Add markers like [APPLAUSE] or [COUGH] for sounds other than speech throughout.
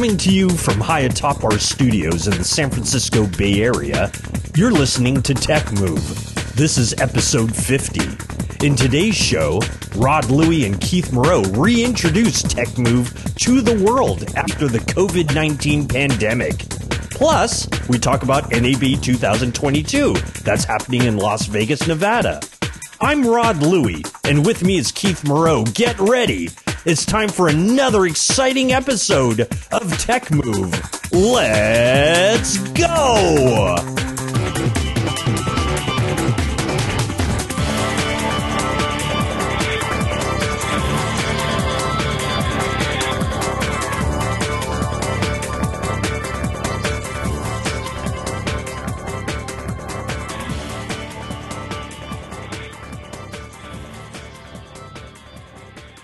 Coming to you from high atop our studios in the San Francisco Bay Area, you're listening to Tech Move. This is episode 50. In today's show, Rod Louie and Keith Moreau reintroduce Tech Move to the world after the COVID 19 pandemic. Plus, we talk about NAB 2022 that's happening in Las Vegas, Nevada. I'm Rod Louie, and with me is Keith Moreau. Get ready. It's time for another exciting episode of Tech Move. Let's go!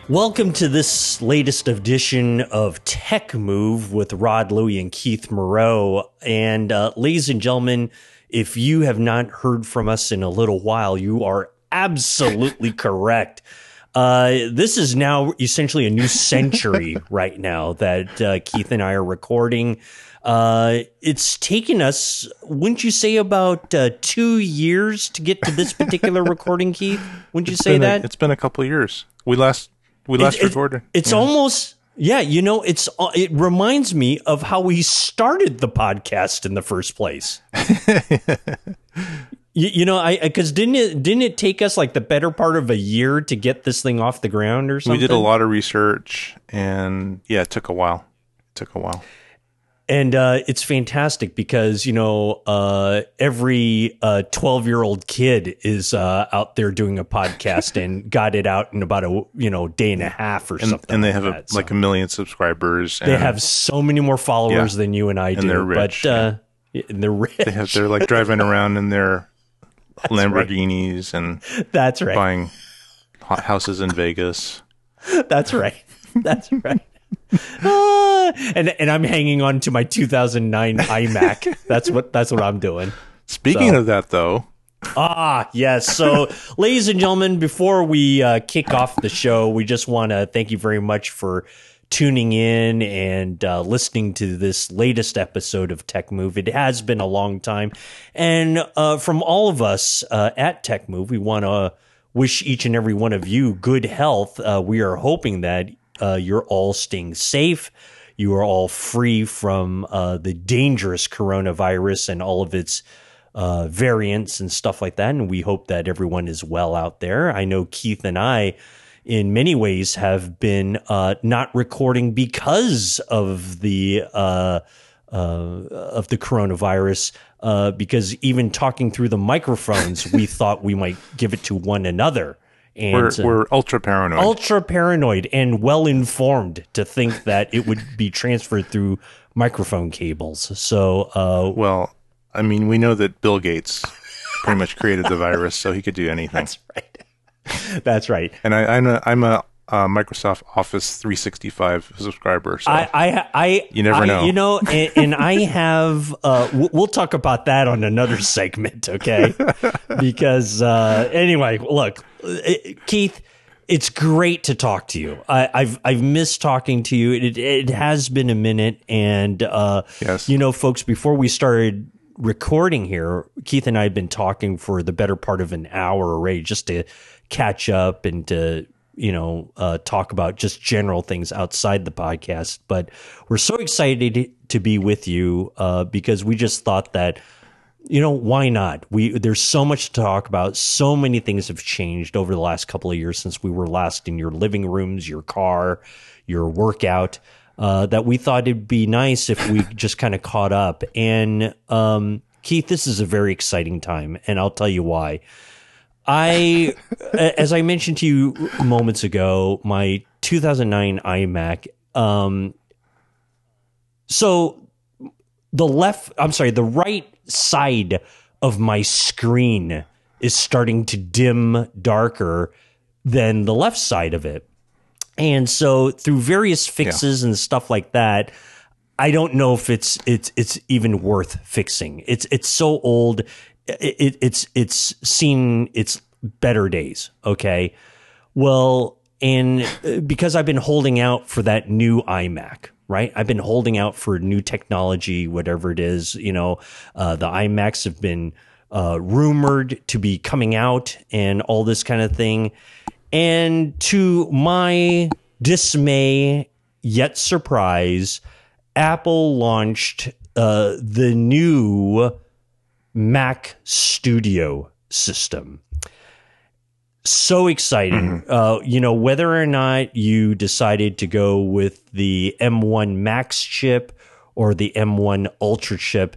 Welcome to this latest edition of Tech Move with Rod Louie and Keith Moreau. And uh, ladies and gentlemen, if you have not heard from us in a little while, you are absolutely [LAUGHS] correct. Uh, this is now essentially a new century [LAUGHS] right now that uh, Keith and I are recording. Uh, it's taken us, wouldn't you say, about uh, two years to get to this particular recording, Keith? Wouldn't you It's say been a- that? it's been a couple of years. We last we last It- it- It's Yeah. almost yeah, you know, it's uh, it reminds me of how we started the podcast in the first place. [LAUGHS] you, you know, I because didn't it didn't it take us like the better part of a year to get this thing off the ground or something? we did a lot of research, and yeah, it took a while. It took a while. And uh, it's fantastic because you know uh, every twelve year old kid is uh, out there doing a podcast and [LAUGHS] got it out in about a you know day and a half or And, something. and they like have a. So like a million subscribers. And they have so many more followers Yeah. than you and I do. they're rich, but uh, yeah, and they're rich. They have they're like driving around in their [LAUGHS] Lamborghinis and That's right. buying houses in Vegas. [LAUGHS] That's right. That's right. Ah, [LAUGHS] and and I'm hanging on to my 2009 iMac. That's what that's what I'm doing. Speaking So- of that, though, Ah, yes. So, [LAUGHS] ladies and gentlemen, before we uh, kick off the show, we just want to thank you very much for tuning in and uh, listening to this latest episode of Tech Move. It has been a long time. And uh, from all of us uh, at Tech Move, we want to wish each and every one of you good health. Uh, we are hoping that uh, you're all staying safe. You are all free from uh, the dangerous coronavirus and all of its uh, variants and stuff like that. And we hope that everyone is well out there. I know Keith and I, in many ways, have been uh, not recording because of the uh, uh, of the coronavirus. Uh, because even talking through the microphones, we [LAUGHS] thought we might give it to one another. And we're uh, we're ultra paranoid. ultra paranoid and well informed to think that it would be transferred through microphone cables. So, uh, well, I mean, we know that Bill Gates pretty much created the virus, so he could do anything. [LAUGHS] that's right. That's right. And I, I'm a I'm a uh, Microsoft Office 365 subscriber. So I, I, I, You never I- know. You know, and, and I have. Uh, we'll, we'll talk about that on another segment, okay? [LAUGHS] because uh, anyway, look, uh, Keith, it's great to talk to you. I, I've I've missed talking to you. It it has been a minute, and uh, Yes. you know, folks, before we started recording here, Keith and I had been talking for the better part of an hour already, just to catch up and to you know uh, talk about just general things outside the podcast. But we're so excited to be with you uh, because we just thought that you know why not? We there's so much to talk about. So many things have changed over the last couple of years since we were last in your living rooms your car your workout uh, that we thought it'd be nice if we [LAUGHS] just kind of caught up. And um, keith this is a very exciting time and i'll tell you why i as i mentioned to you moments ago my 2009 imac um, so the left i'm sorry the right side of my screen is starting to dim darker than the left side of it. And so through various fixes and stuff like that i don't know if it's it's it's even worth fixing. It's it's so old it, it, it's it's seen its better days okay well and uh, because i've been holding out for that new imac right? I've been holding out for new technology, whatever it is. You know, uh, the iMacs have been uh, rumored to be coming out and all this kind of thing. And to my dismay, yet surprise, Apple launched uh, the new Mac Studio system. So exciting. Uh, you know, whether or not you decided to go with the M1 Max chip or the M1 Ultra chip,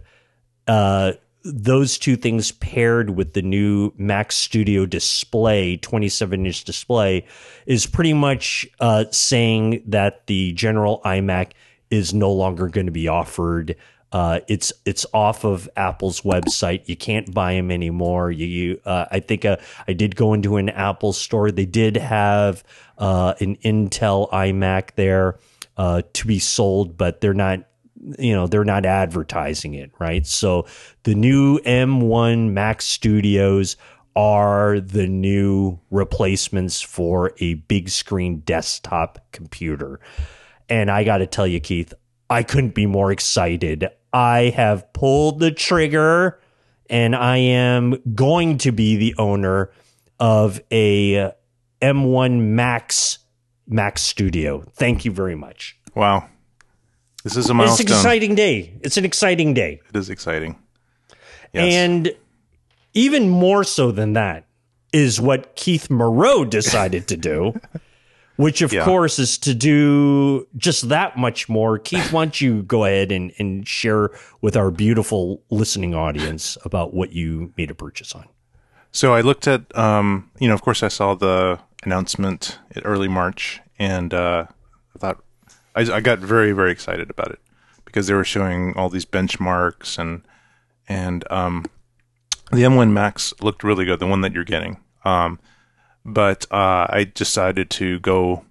uh, those two things paired with the new Mac Studio display, 27 inch display, is pretty much uh, saying that the general iMac is no longer going to be offered. Uh, it's it's off of Apple's website. You can't buy them anymore. You, you uh, I think uh, I did go into an Apple store. They did have uh, an Intel iMac there uh, to be sold, but they're not you know they're not advertising it right so the new m1 mac studios are the new replacements for a big screen desktop computer and i got to tell you keith i couldn't be more excited i have pulled the trigger and i am going to be the owner of a uh, m1 max mac studio thank you very much Wow. This is a it's milestone. an exciting day. It's an exciting day. It is exciting. Yes. And even more so than that is what Keith Moreau decided to do, [LAUGHS] which of Yeah. course is to do just that much more. Keith, why don't you go ahead and, and share with our beautiful listening audience about what you made a purchase on? So I looked at, um, you know, of course, I saw the announcement in early March, and uh, I thought I, I got very, very excited about it because they were showing all these benchmarks and and um, the M1 Max looked really good, the one that you're getting. Um, but uh, I decided to go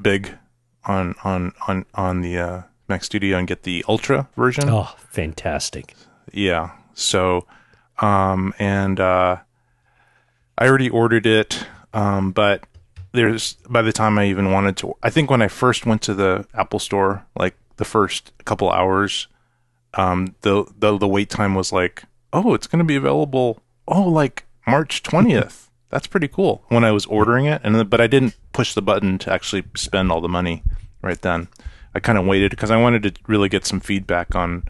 big on on on on the uh, Mac Studio and get the Ultra version. Oh, fantastic. Yeah. So, um, and uh, I already ordered it, um, but there's by the time I even wanted to, I think when I first went to the Apple Store, like the first couple hours, um, the the the wait time was like, oh, it's going to be available, oh, like March twentieth. That's pretty cool. When I was ordering it, and but I didn't push the button to actually spend all the money right then. I kind of waited because I wanted to really get some feedback on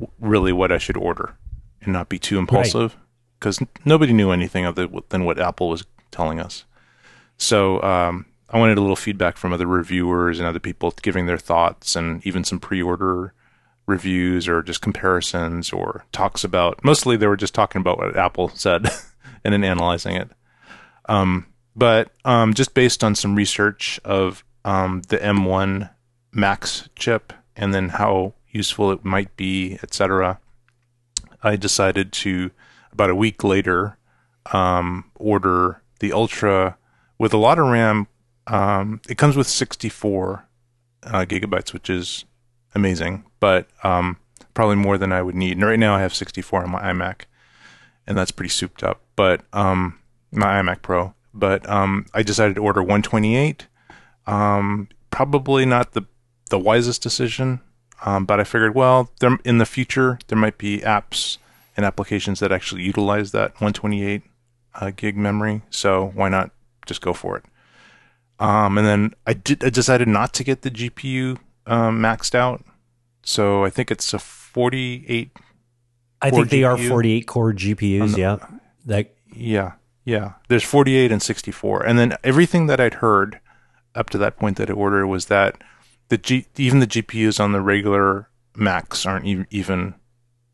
w- really what I should order and not be too impulsive because nobody knew anything other than what Apple was telling us. So um, I wanted a little feedback from other reviewers and other people giving their thoughts and even some pre-order reviews or just comparisons or talks about. Mostly they were just talking about what Apple said [LAUGHS] and then analyzing it. Um, but um, just based on some research of um, the M1 Max chip and then how useful it might be, etc., I decided to about a week later um, order the Ultra with a lot of RAM. Um, it comes with 64 uh, gigabytes, which is amazing, but um, probably more than I would need. And right now I have 64 on my iMac, and that's pretty souped up. But um, my iMac Pro. But um, I decided to order 128. Um, probably not the the wisest decision, um, but I figured, well, there in the future there might be apps and applications that actually utilize that 128 uh, gig memory. So why not just go for it? Um, and then I did I decided not to get the GPU um, maxed out. So I think it's a 48 I think they are 48 core GPUs. yeah. That Yeah, yeah. There's 48 and 64, and then everything that I'd heard up to that point that I ordered was that the G, even the GPUs on the regular Macs aren't e- even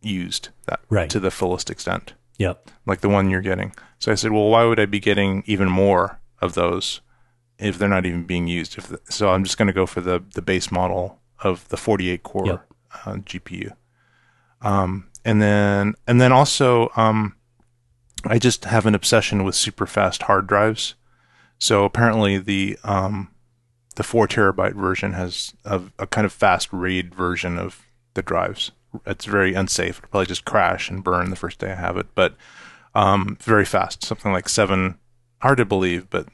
used that Right. to the fullest extent, Yep. like the one you're getting. So I said, well, why would I be getting even more of those if they're not even being used? If the, so, I'm just going to go for the the base model of the 48 core Yep. uh, GPU. Um, and then and then also um, I just have an obsession with super fast hard drives. So apparently the um, the four terabyte version has a, a kind of fast RAID version of the drives. It's very unsafe. It'll probably just crash and burn the first day I have it, but um, very fast. Something like seven. Hard to believe, but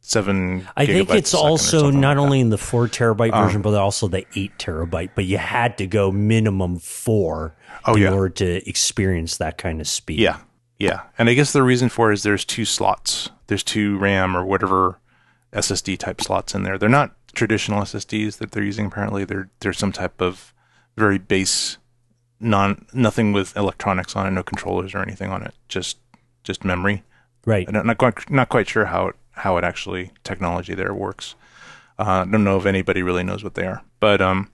seven. I think it's also not like only in the four terabyte version, but also the eight terabyte. But you had to go minimum four Oh, in yeah. order to experience that kind of speed. Yeah, yeah, and I guess the reason for it is there's two slots. There's two RAM or whatever SSD type slots in there. They're not traditional SSDs that they're using. Apparently, they're they're some type of very base, non nothing with electronics on it, no controllers or anything on it. Just just memory. Right. I'm not quite not quite sure how it how it actually technology there works. Uh, I don't know if anybody really knows what they are, but um,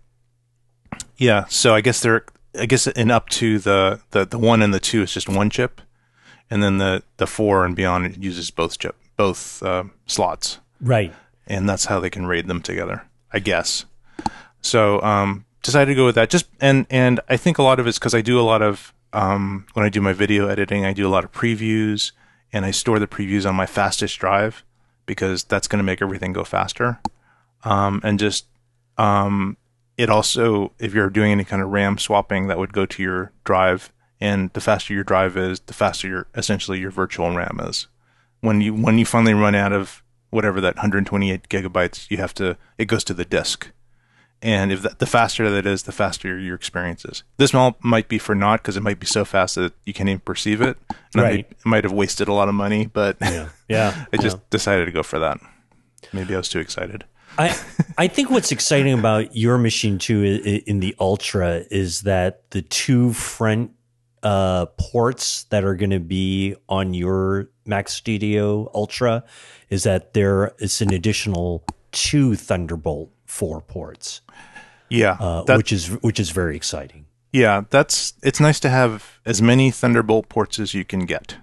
yeah. So I guess they're I guess and up to the the the one and the two is just one chip, and then the the four and beyond it uses both chip both uh, slots, Right. and that's how they can raid them together. I guess. So um, decided to go with that. Just and and I think a lot of it's because I do a lot of um, when I do my video editing, I do a lot of previews, and I store the previews on my fastest drive because that's going to make everything go faster. Um, and just um, it also, if you're doing any kind of RAM swapping, that would go to your drive, and the faster your drive is, the faster your essentially your virtual RAM is. When you when you finally run out of whatever that 128 gigabytes, you have to it goes to the disk. And if that, the faster that is, the faster your experience is. This all might be for naught because it might be so fast that you can't even perceive it. And I Right. might, might have wasted a lot of money, but Yeah. [LAUGHS] Yeah. I just decided to go for that. Maybe I was too excited. I I think what's exciting about your machine too i- i- in the Ultra is that the two front uh, ports that are going to be on your Mac Studio Ultra is that there is an additional two Thunderbolt four ports, Yeah, uh, which is which is very exciting. Yeah, that's it's nice to have as many Thunderbolt ports as you can get.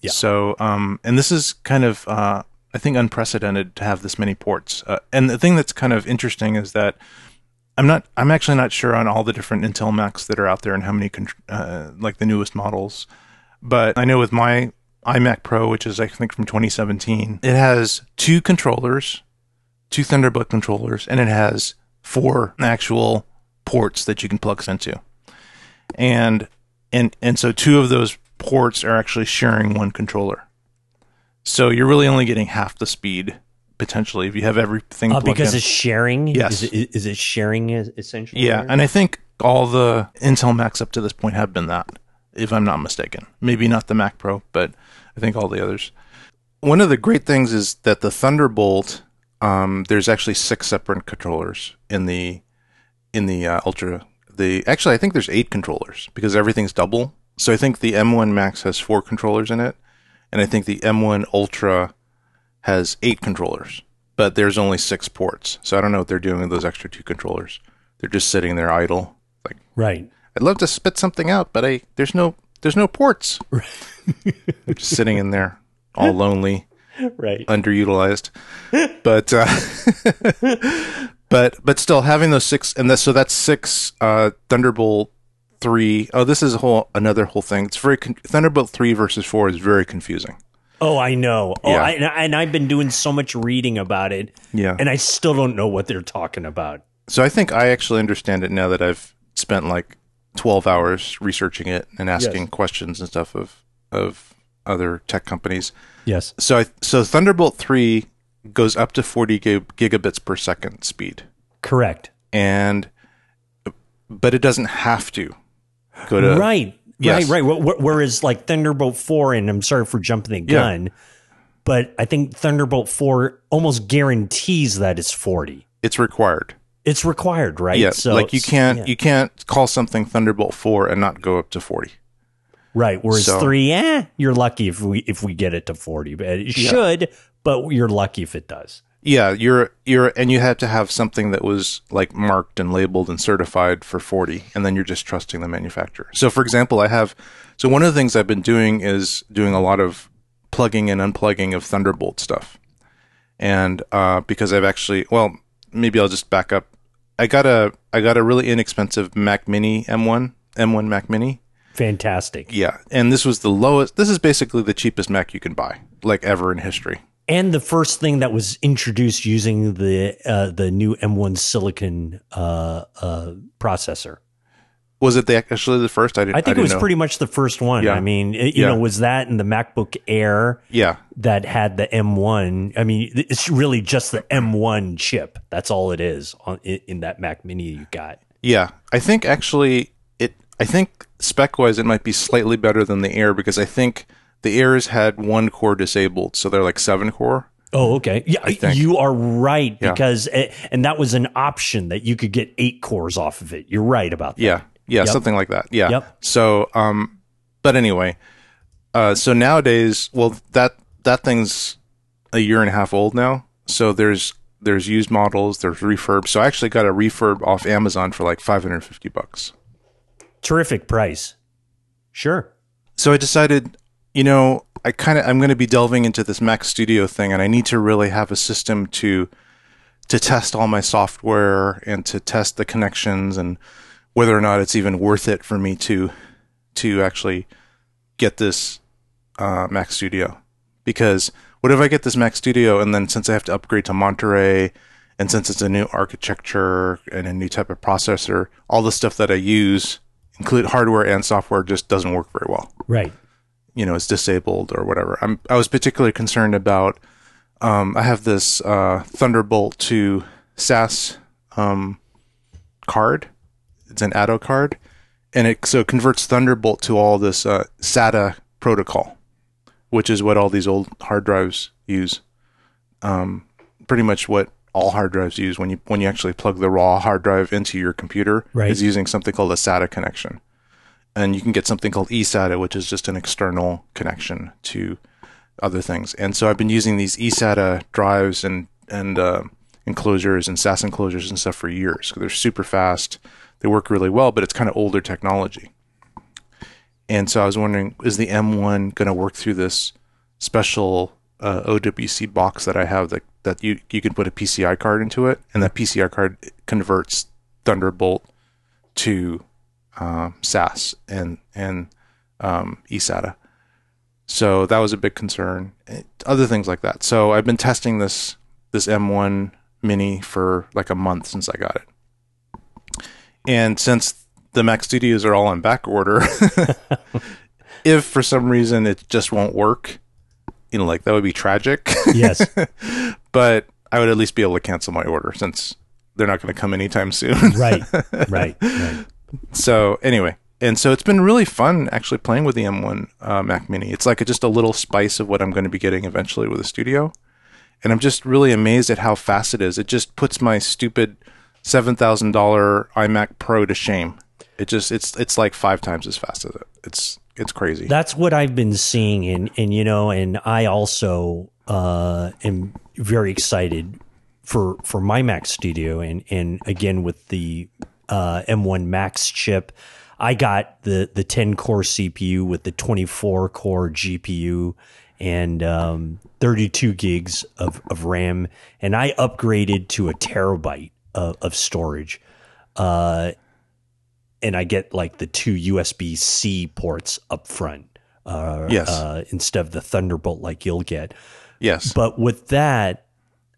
Yeah. So, um, and this is kind of uh, I think unprecedented to have this many ports. Uh, and the thing that's kind of interesting is that I'm not I'm actually not sure on all the different Intel Macs that are out there and how many uh, like the newest models. But I know with my iMac Pro, which is I think from 2017, it has two controllers, two Thunderbolt controllers, and it has four actual ports that you can plug into and and and so two of those ports are actually sharing one controller. So you're really only getting half the speed potentially if you have everything Uh, because in. it's sharing. Yes. Is it, is it sharing essentially? yeah, and I think all the Intel Macs up to this point have been that, if I'm not mistaken. Maybe not the Mac Pro, but I think all the others. One of the great things is that the Thunderbolt, um, there's actually six separate controllers in the in the uh, Ultra. The actually, I think there's eight controllers because everything's double. So I think the M1 Max has four controllers in it, and I think the M1 Ultra has eight controllers. But there's only six ports, so I don't know what they're doing with those extra two controllers. They're just sitting there idle. Like right. I'd love to spit something out, but I there's no there's no ports. [LAUGHS] They're just sitting in there, all lonely [LAUGHS] Right. underutilized. but uh, [LAUGHS] but but still having those six and that, so that's six uh, Thunderbolt three. Oh, this is a whole another whole thing. It's very con- Thunderbolt three versus four is very confusing. Oh, I know. Oh, Yeah. I, and I've been doing so much reading about it, Yeah. and I still don't know what they're talking about. So I think I actually understand it now that I've spent like twelve hours researching it and asking Yes. questions and stuff of of other tech companies. Yes. So I, so Thunderbolt three goes up to forty gig- gigabits per second speed. Correct. and but it doesn't have to go to right. Yes. Right. Right. Wh- wh- Whereas like Thunderbolt four, and I'm sorry for jumping the Yeah. gun, but I think Thunderbolt four almost guarantees that it's 40. It's required. It's required, right? Yeah, So like you can't yeah. you can't call something Thunderbolt four and not go up to forty. right. Whereas so- three, eh, you're lucky if we if we get it to 40, but it Yeah. should, but you're lucky if it does. Yeah, you're you're and you had to have something that was like marked and labeled and certified for forty, and then you're just trusting the manufacturer. So, for example, I have so one of the things I've been doing is doing a lot of plugging and unplugging of Thunderbolt stuff, and uh, because I've actually well maybe I'll just back up. I got a I got a really inexpensive Mac Mini M1 M1 Mac Mini. Fantastic. Yeah, and this was the lowest. This is basically the cheapest Mac you can buy, like ever in history. And the first thing that was introduced using the uh, the new M1 Silicon uh, uh, processor. Was it the, actually the first? I didn't. I think it didn't was know. pretty much the first one. Yeah. I mean, it, you Yeah. know, was that in the MacBook Air Yeah, that had the M1? I mean, it's really just the M1 chip. That's all it is on, in, in that Mac Mini you got. yeah. I think actually it. I think spec wise, it might be slightly better than the Air because I think the Airs had one core disabled, so they're like seven core. Oh, okay. Yeah, you are right Yeah. because, eh, and that was an option that you could get eight cores off of it. You're right about that. Yeah, yeah, Yep. something like that. Yeah. Yep. So, um, but anyway, uh, so nowadays, well, that that thing's a year and a half old now. So there's there's used models, there's refurb. So I actually got a refurb off Amazon for like 550 bucks. Terrific price. Sure. So I decided, you know, I kind of I'm going to be delving into this Mac Studio thing, and I need to really have a system to to test all my software and to test the connections and whether or not it's even worth it for me to to actually get this uh, Mac Studio. Because what if I get this Mac Studio and then since I have to upgrade to Monterey and since it's a new architecture and a new type of processor, all the stuff that I use, include hardware and software, just doesn't work very well Right. You know, it's disabled or whatever. I'm I was particularly concerned about. Um, I have this uh, Thunderbolt to SAS um, card. It's an Atto card, and it so it converts Thunderbolt to all this uh, SATA protocol, which is what all these old hard drives use. Um, pretty much what all hard drives use when you when you actually plug the raw hard drive into your computer Right. is using something called a SATA connection and you can get something called eSATA, which is just an external connection to other things. And so I've been using these eSATA drives and and uh, enclosures and SAS enclosures and stuff for years. They're super fast. They work really well, but it's kind of older technology. And so I was wondering, is the M1 going to work through this special uh, OWC box that I have that that you you can put a PCI card into it, and that PCI card converts Thunderbolt to um, SAS and and um, eSATA. So that was a big concern. Other things like that. So I've been testing this this M1 Mini for like a month since I got it, and since the Mac Studios are all on back order, [LAUGHS] if for some reason it just won't work, you know, like that would be tragic. [LAUGHS] Yes. but I would at least be able to cancel my order since they're not going to come anytime soon. right. [LAUGHS] Right. Right. So anyway, and so it's been really fun actually playing with the M1 uh, Mac Mini. It's like a, just a little spice of what I'm going to be getting eventually with the studio, and I'm just really amazed at how fast it is. It just puts my stupid seven thousand dollar iMac Pro to shame. It just it's it's like five times as fast as it. It's it's crazy. That's what I've been seeing, and and you know, and I also uh, am very excited for for my Mac Studio, and and again with the uh, M1 Max chip, I got the the 10 core CPU with the 24 core GPU and um, 32 gigs of of RAM, and I upgraded to a terabyte of, of storage. Uh, and I get like the two USB C ports up front. Uh, Yes. uh, instead of the Thunderbolt like you'll get. yes. But with that,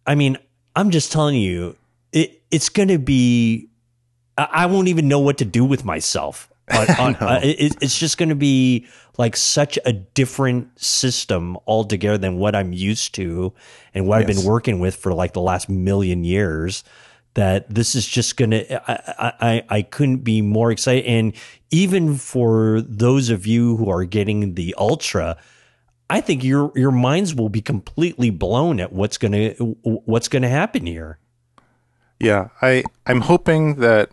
I mean, I'm just telling you, it it's going to be. I, won't even know what to do with myself. On, on, [LAUGHS] uh, it, it's just going to be like such a different system altogether than what I'm used to and what I've been working with for like the last million years. That this is just going to, I, I, I couldn't be more excited. And even for those of you who are getting the Ultra, I think your your minds will be completely blown at what's gonna what's gonna happen here. Yeah, I I'm hoping that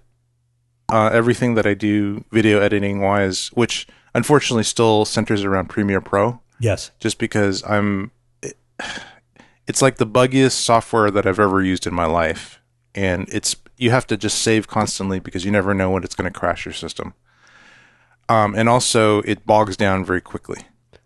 uh, everything that I do video editing wise, which unfortunately still centers around Premiere Pro, Yes. just because I'm it, it's like the buggiest software that I've ever used in my life, and it's you have to just save constantly because you never know when it's going to crash your system. Um, and also it bogs down very quickly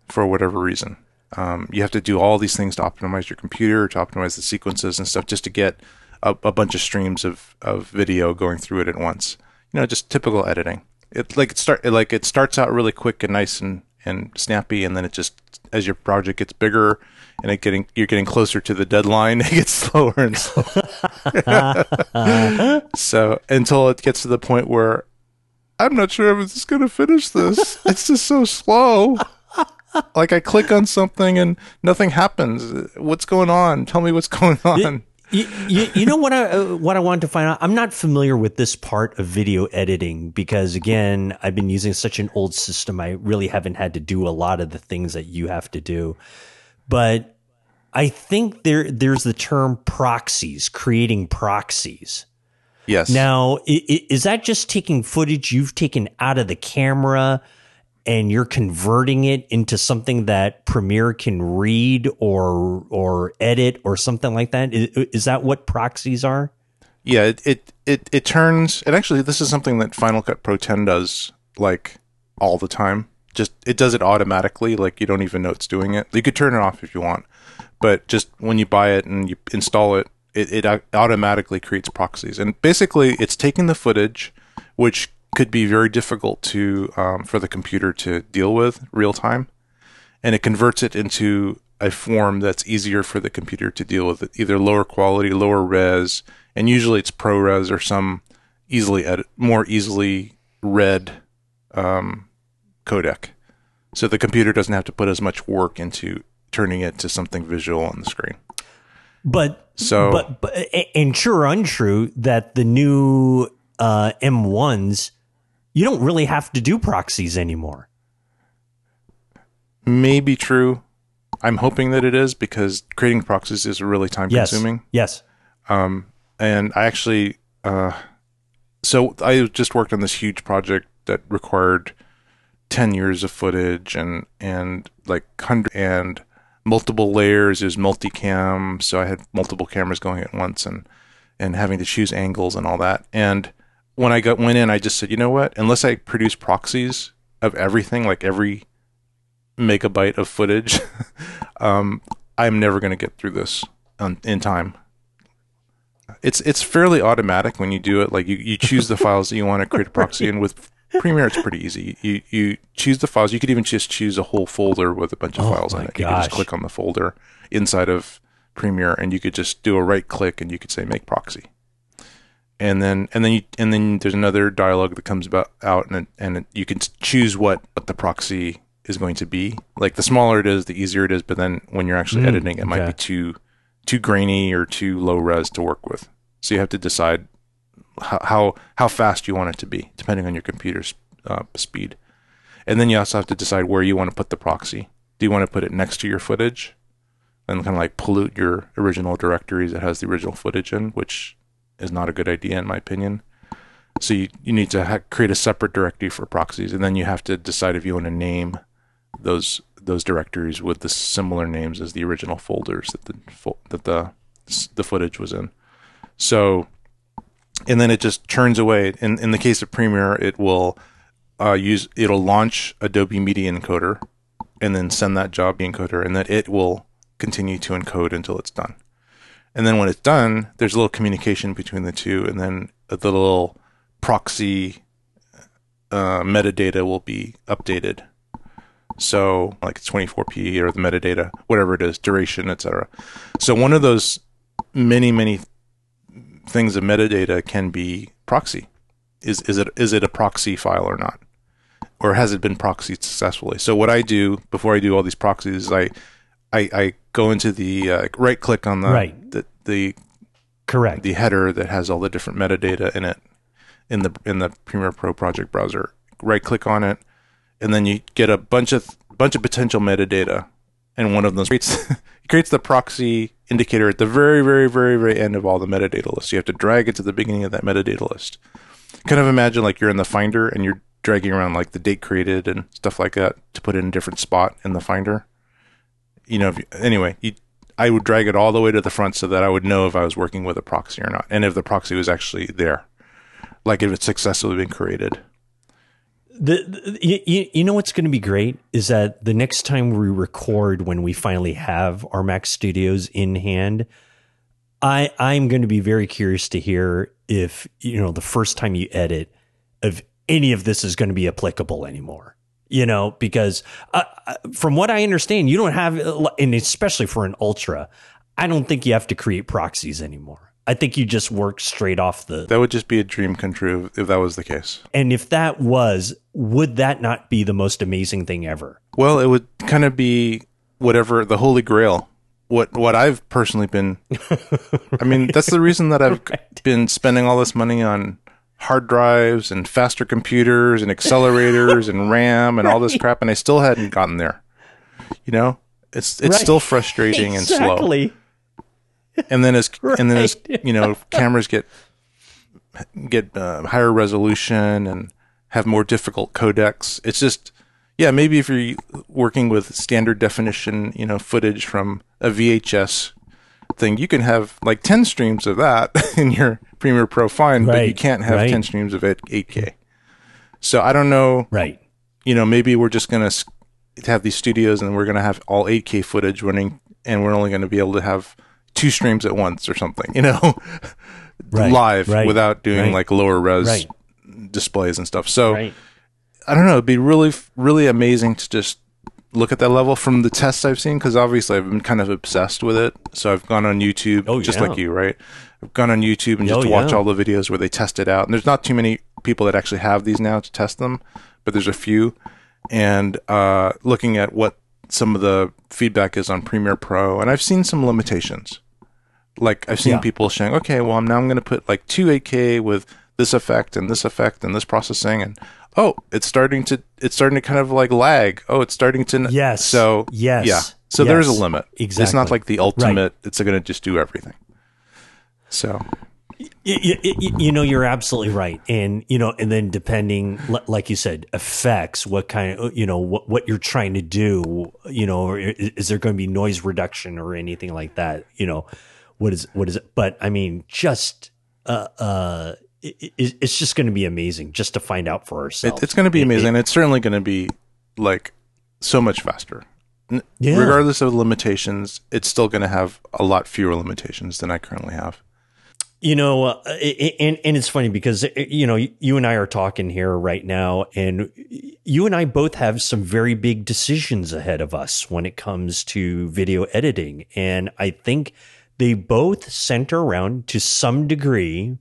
for whatever reason. Um, you have to do all these things to optimize your computer, to optimize the sequences and stuff, just to get a, a bunch of streams of, of video going through it at once. You know, just typical editing. It like it start it, like it starts out really quick and nice and, and snappy, and then it just as your project gets bigger and it getting you're getting closer to the deadline, [LAUGHS] it gets slower and slower. [LAUGHS] so until it gets to the point where I'm not sure if it's just going to finish this. It's just so slow. like I click on something and nothing happens. What's going on? Tell me what's going on. You, you, you know what I uh, what I wanted to find out. I'm not familiar with this part of video editing because again, I've been using such an old system. I really haven't had to do a lot of the things that you have to do. But I think there there's the term proxies, creating proxies. Yes. Now, is that just taking footage you've taken out of the camera and you're converting it into something that Premiere can read or or edit or something like that? Is, is that what proxies are? Yeah, it, it it it turns and actually this is something that Final Cut Pro 10 does like all the time. Just it does it automatically, like you don't even know it's doing it. You could turn it off if you want, but just when you buy it and you install it, it, it automatically creates proxies. And basically, it's taking the footage, which could be very difficult to um, for the computer to deal with real time, and it converts it into a form that's easier for the computer to deal with, either lower quality, lower res, and usually it's ProRes or some easily edit, more easily read um, codec. So the computer doesn't have to put as much work into turning it to something visual on the screen. But So- but, but and true or untrue that the new uh, M1s you don't really have to do proxies anymore. Maybe true. I'm hoping that it is because creating proxies is really time Yes. consuming. Yes. Um, and I actually, uh, so I just worked on this huge project that required 10 years of footage and, and like hundred and multiple layers. is multicam. So I had multiple cameras going at once and, and having to choose angles and all that. And when I got, went in, I just said, you know what, unless I produce proxies of everything, like every megabyte of footage, [LAUGHS] um, I'm never going to get through this on, in time it's it's fairly automatic when you do it. Like you, you choose the files that you want to create a proxy, and with Premiere it's pretty easy. You you choose the files. You could even just choose a whole folder with a bunch of Oh files in it. You could just click on the folder inside of Premiere, and you could just do a right click, and you could say make proxy. And then and then you and then there's another dialog that comes about out, and it, and it, you can choose what what the proxy is going to be. Like the smaller it is, the easier it is. But then when you're actually Mm, editing, it might be too too grainy or too low res to work with. So you have to decide how how, how fast you want it to be, depending on your computer's uh, speed. And then you also have to decide where you want to put the proxy. Do you want to put it next to your footage, and kind of like pollute your original directories that has the original footage in, which is not a good idea in my opinion. So you, you need to ha- create a separate directory for proxies, and then you have to decide if you want to name those those directories with the similar names as the original folders that the fo- that the the footage was in. So, and then it just turns away. In in the case of Premiere, it will uh, use it'll launch Adobe Media Encoder, and then send that job encoder, and then it will continue to encode until it's done. And then when it's done, there's a little communication between the two, and then the little proxy uh, metadata will be updated. So, like it's 24p or the metadata, whatever it is, duration, etc. So, one of those many, many things of metadata can be proxy. Is is it is it a proxy file or not, or has it been proxied successfully? So, what I do before I do all these proxies, is I I, I go into the uh, right click on the, Right. The Correct. the header that has all the different metadata in it in the in the Premiere Pro project browser. Right click on it, and then you get a bunch of bunch of potential metadata, and one of them creates [LAUGHS] creates the proxy indicator at the very very very very end of all the metadata lists. You have to drag it to the beginning of that metadata list. Kind of imagine like you're in the Finder and you're dragging around like the date created and stuff like that to put in a different spot in the Finder. You know, if you, anyway, you, I would drag it all the way to the front so that I would know if I was working with a proxy or not, and if the proxy was actually there, like if it's successfully been created. The, the you- you, know what's going to be great is that the next time we record when we finally have our Mac Studios in hand, I I'm going to be very curious to hear if you know the first time you edit if any of this is going to be applicable anymore. You know, because uh, uh, from what I understand, you don't have, and especially for an ultra, I don't think you have to create proxies anymore. I think you just work straight off the. That would just be a dream come true if that was the case. And if that was, would that not be the most amazing thing ever? Well, it would kind of be whatever the holy grail. What what I've personally been. I mean, that's the reason that I've [LAUGHS] Right. been spending all this money on hard drives and faster computers and accelerators and [LAUGHS] RAM and all this crap, and I still hadn't gotten there. You know, it's it's Right. still frustrating and slow. And then as [LAUGHS] and then as you know cameras get get uh, higher resolution and have more difficult codecs it's just yeah maybe if you're working with standard definition you know footage from a VHS thing you can have like 10 streams of that [LAUGHS] in your Premiere Pro fine but you can't have right. 10 streams of it 8K so I don't know Right. you know, maybe we're just going to have these studios and we're going to have all 8K footage running and we're only going to be able to have two streams at once or something, [LAUGHS] you know, Right. live Right. without doing Right. like lower res Right. displays and stuff. So Right. I don't know, it'd be really, really amazing to just look at that level from the tests I've seen because obviously I've been kind of obsessed with it. So I've gone on YouTube, Oh, just yeah. like you, right? I've gone on YouTube and Oh, just watch yeah. all the videos where they test it out. And there's not too many people that actually have these now to test them, but there's a few. And uh, looking at what some of the feedback is on Premiere Pro, and I've seen some limitations. Like I've seen Yeah. people saying, "Okay, well, I'm now I'm going to put like two 8K with this effect and this effect and this processing, and oh, it's starting to it's starting to kind of like lag. Oh, it's starting to Yes. So Yes. yeah. So there's a limit. Exactly. It's not like the ultimate. It's going to just do everything. So You, you, you know, you're absolutely right, and you know, and then depending, like you said, effects. What kind of, you know, what what you're trying to do, you know, is there going to be noise reduction or anything like that? You know, what is what is it? But I mean, just uh, uh, it, it, it's just going to be amazing just to find out for ourselves. it, it's going to be amazing. it- it's certainly going to be like so much faster. Yeah. Regardless of limitations, it's still going to have a lot fewer limitations than I currently have. You know, uh, and and it's funny because uh, you know you and I are talking here right now, and you and I both have some very big decisions ahead of us when it comes to video editing, and I think they both center around to some degree.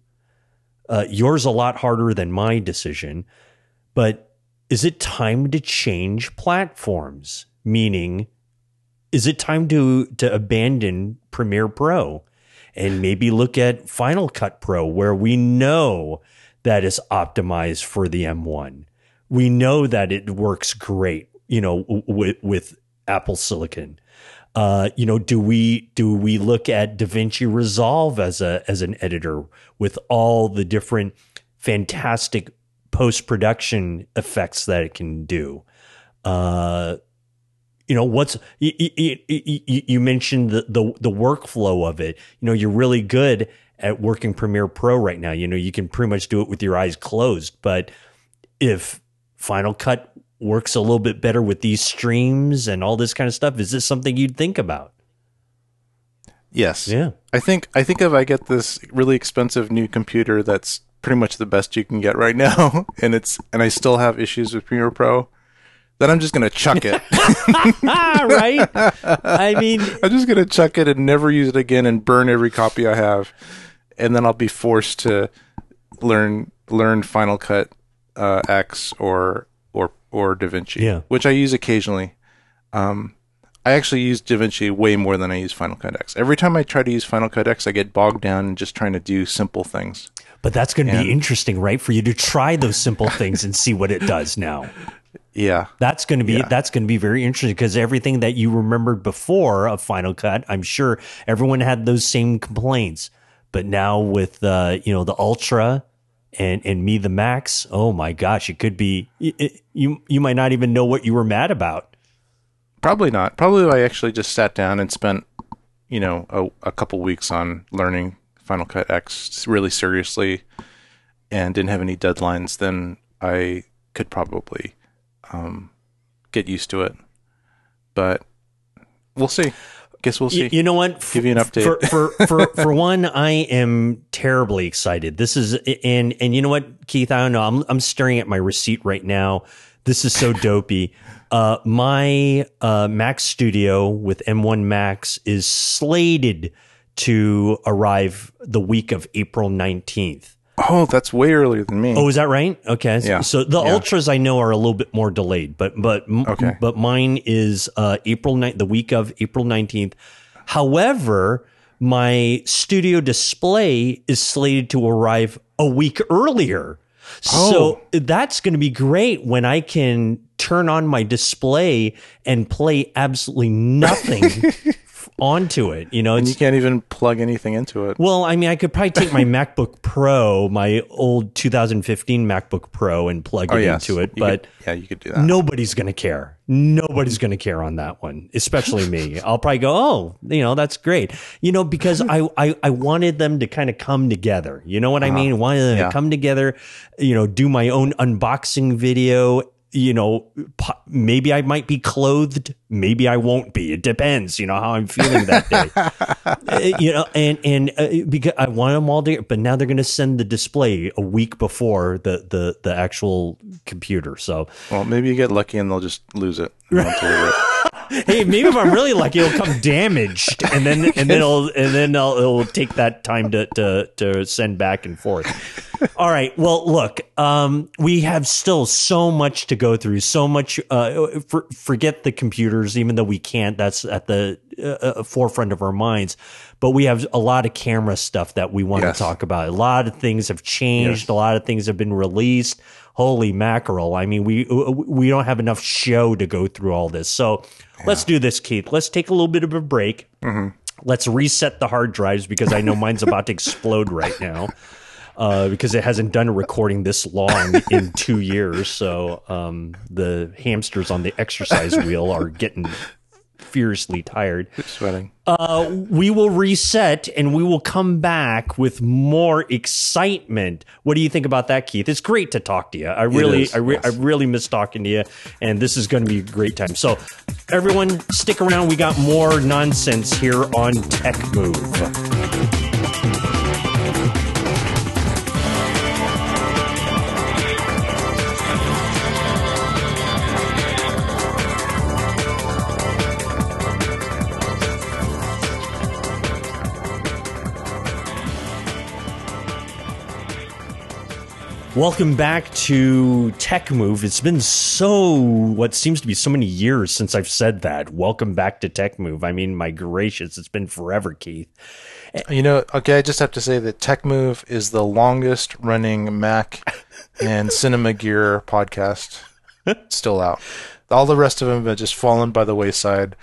Uh, yours a lot harder than my decision, but is it time to change platforms? Meaning, is it time to to abandon Premiere Pro? and maybe look at Final Cut Pro, where we know that is optimized for the M1. We know that it works great, you know, with Apple Silicon. Uh, you know, do we do we look at DaVinci Resolve as a as an editor with all the different fantastic post production effects that it can do? Uh, you know what's you, you, you, you mentioned the, the the workflow of it. You know you're really good at working premiere pro right now. You know you can pretty much do it with your eyes closed. But if final cut works a little bit better with these streams and all this kind of stuff is this something you'd think about Yes. yeah I think I think if I get this really expensive new computer that's pretty much the best you can get right now, [LAUGHS] and it's and I still have issues with Premiere Pro, then I'm just gonna chuck it. [LAUGHS] right i mean [LAUGHS] I'm just gonna chuck it and never use it again and burn every copy I have, and then I'll be forced to learn learn Final Cut uh, X or or DaVinci, Yeah. which I use occasionally. Um, I actually use DaVinci way more than I use Final Cut X. Every time I try to use Final Cut X, I get bogged down in just trying to do simple things. but that's going to And- be interesting right for you to try those simple things and see what it does now [LAUGHS] Yeah, That's going to be Yeah. that's going to be very interesting because everything that you remembered before of Final Cut, I'm sure everyone had those same complaints. But now with uh, you know the Ultra and and me the Max, oh my gosh, it could be it, you you might not even know what you were mad about. probably not. Probably I actually just sat down and spent, you know, a, a couple weeks on learning Final Cut X really seriously, and didn't have any deadlines, then I could probably um, get used to it. But we'll see. Guess we'll see. Y- You know what? Give you an update. For for for, for one, I am terribly excited. This is and and you know what, Keith? I don't know. I'm I'm staring at my receipt right now. This is so dopey. [LAUGHS] Uh, my uh, Mac Studio with M1 Max is slated to arrive the week of April 19th. Oh, that's way earlier than me. Oh, is that right? Okay. Yeah. So the Yeah. ultras I know are a little bit more delayed, but but Okay. but mine is uh, April night, the week of April nineteenth. However, my studio display is slated to arrive a week earlier. So that's going to be great when I can turn on my display and play absolutely nothing [LAUGHS] onto it. You know, and you can't even plug anything into it. well, I mean, I could probably take my [LAUGHS] MacBook Pro, my old 2015 MacBook Pro, and plug Oh it yes, into it. You But could- yeah, you could do that. nobody's going to care. Nobody's going to care on that one, especially me. [LAUGHS] I'll probably go, oh, you know, that's great. You know, because I, I, I wanted them to kind of come together. You know what I mean? Wanted them Uh-huh. Yeah. to come together, you know, do my own unboxing video. You know, maybe I might be clothed, maybe I won't be. It depends, you know, how I'm feeling that day. Uh, [LAUGHS] you know, and and uh, because I want them all to, but now they're going to send the display a week before the the the actual computer. So Well, maybe you get lucky and they'll just lose it. [LAUGHS] and won't deliver it. hey, maybe if I'm really lucky, it'll come damaged, and then and then it'll and then I'll, it'll take that time to to to send back and forth. All right. Well, look, um, we have still so much to go through. So much. Uh, for, forget the computers, even though we can't. That's at the uh, forefront of our minds. But we have a lot of camera stuff that we want Yes. to talk about. A lot of things have changed. Yes. A lot of things have been released. Holy mackerel! I mean, we we don't have enough show to go through all this. So let's do this, Keith. Let's take a little bit of a break. Let's reset the hard drives because I know mine's about to explode right now. Uh, because it hasn't done a recording this long in two years, so um, the hamsters on the exercise wheel are getting furiously tired. Sweating. Uh, we will reset and we will come back with more excitement. What do you think about that, Keith? It's great to talk to you. I really, I, re- yes. I really miss talking to you, and this is going to be a great time. So, everyone, stick around. We got more nonsense here on Tech Move. Welcome back to Tech Move. It's been so, what seems to be so many years since I've said that. Welcome back to Tech Move. I mean, my gracious, it's been forever, Keith. You know, okay, I just have to say that Tech Move is the longest running Mac and Cinema Gear podcast still out. All the rest of them have just fallen by the wayside.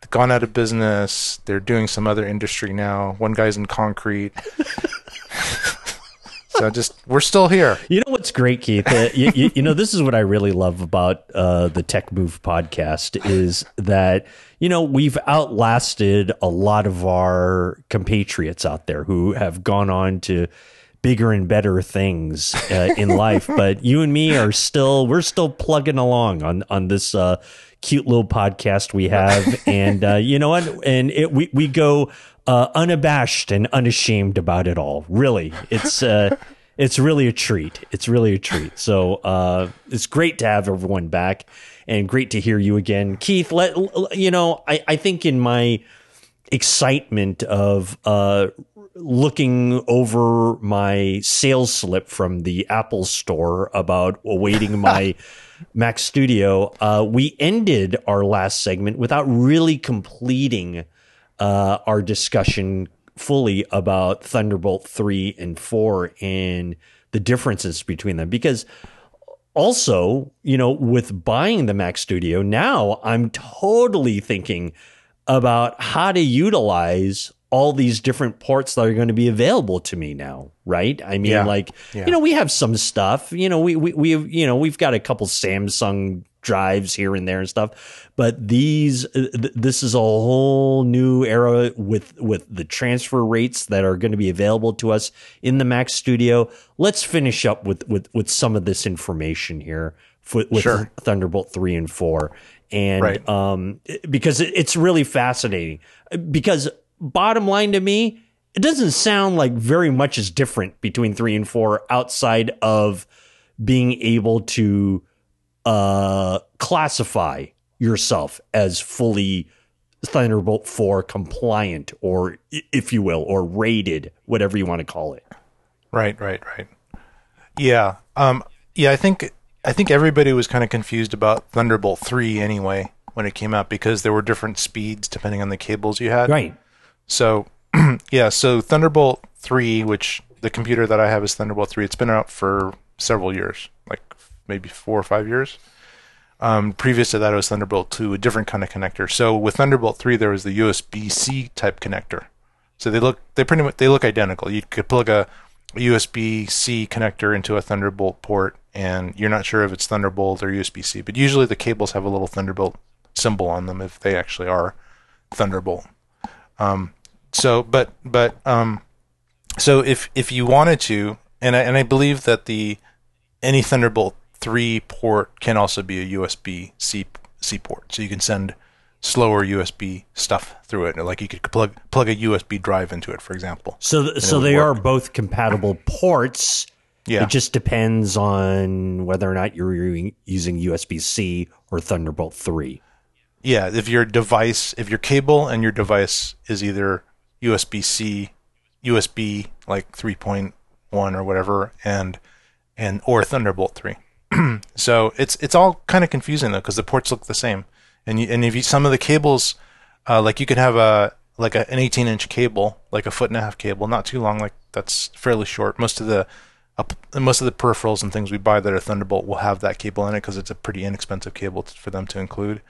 They've gone out of business. They're doing some other industry now. One guy's in concrete. So just, we're still here. You know what's great, Keith? Uh, you, you, you know, this is what I really love about uh, the Tech Move podcast is that, you know, we've outlasted a lot of our compatriots out there who have gone on to bigger and better things uh, in [LAUGHS] life. But you and me are still, we're still plugging along on, on this uh, cute little podcast we have. And uh, you know what? And it, we, we go uh, unabashed and unashamed about it all. Really. It's, uh, [LAUGHS] it's really a treat. It's really a treat. So uh, it's great to have everyone back and great to hear you again, Keith. Let you know. I, I think in my excitement of uh, looking over my sales slip from the Apple Store about awaiting [LAUGHS] my Mac Studio, uh, we ended our last segment without really completing uh, our discussion fully about Thunderbolt 3 and 4 and the differences between them. Because also, you know, with buying the Mac Studio, now I'm totally thinking about how to utilize all these different ports that are going to be available to me now, right? I mean, Yeah. like, Yeah. you know, we have some stuff, you know, we, we, we have, you know, we've got a couple Samsung drives here and there and stuff, but these, uh, th- this is a whole new era with, with the transfer rates that are going to be available to us in the Mac Studio. Let's finish up with, with, with some of this information here for, with Sure. Thunderbolt 3 and 4. And, Right. um, because it, it's really fascinating because bottom line to me, it doesn't sound like very much is different between three and four outside of being able to uh, classify yourself as fully Thunderbolt 4 compliant, or if you will, or rated, whatever you want to call it. Right, right, right. Yeah, um, yeah. I think I think everybody was kind of confused about Thunderbolt three anyway when it came out because there were different speeds depending on the cables you had. Right. So, [CLEARS THROAT] yeah. So Thunderbolt three, which the computer that I have is Thunderbolt three. It's been out for several years, like maybe four or five years. Um, previous to that, it was Thunderbolt 2, a different kind of connector. So with Thunderbolt 3, there was the USB-C type connector. So they look they pretty much they look identical. You could plug a USB-C connector into a Thunderbolt port, and you're not sure if it's Thunderbolt or USB-C. But usually the cables have a little Thunderbolt symbol on them if they actually are Thunderbolt. Um, so, but but um, so if if you wanted to, and I, and I believe that the any Thunderbolt three port can also be a USB C C port, so you can send slower USB stuff through it. Like you could plug plug a USB drive into it, for example. So th- so they work. are both compatible ports. Yeah. It just depends on whether or not you're using USB C or Thunderbolt three. Yeah, if your device, if your cable and your device is either USB C, USB like three point one or whatever, and and or Thunderbolt three. [CLEARS THROAT] so it's it's all kind of confusing though because the ports look the same, and you, and if you, some of the cables, uh, like you could have a like a, an 18 inch cable, like a foot and a half cable, not too long, like that's fairly short. Most of the uh, most of the peripherals and things we buy that are Thunderbolt will have that cable in it because it's a pretty inexpensive cable to, for them to include.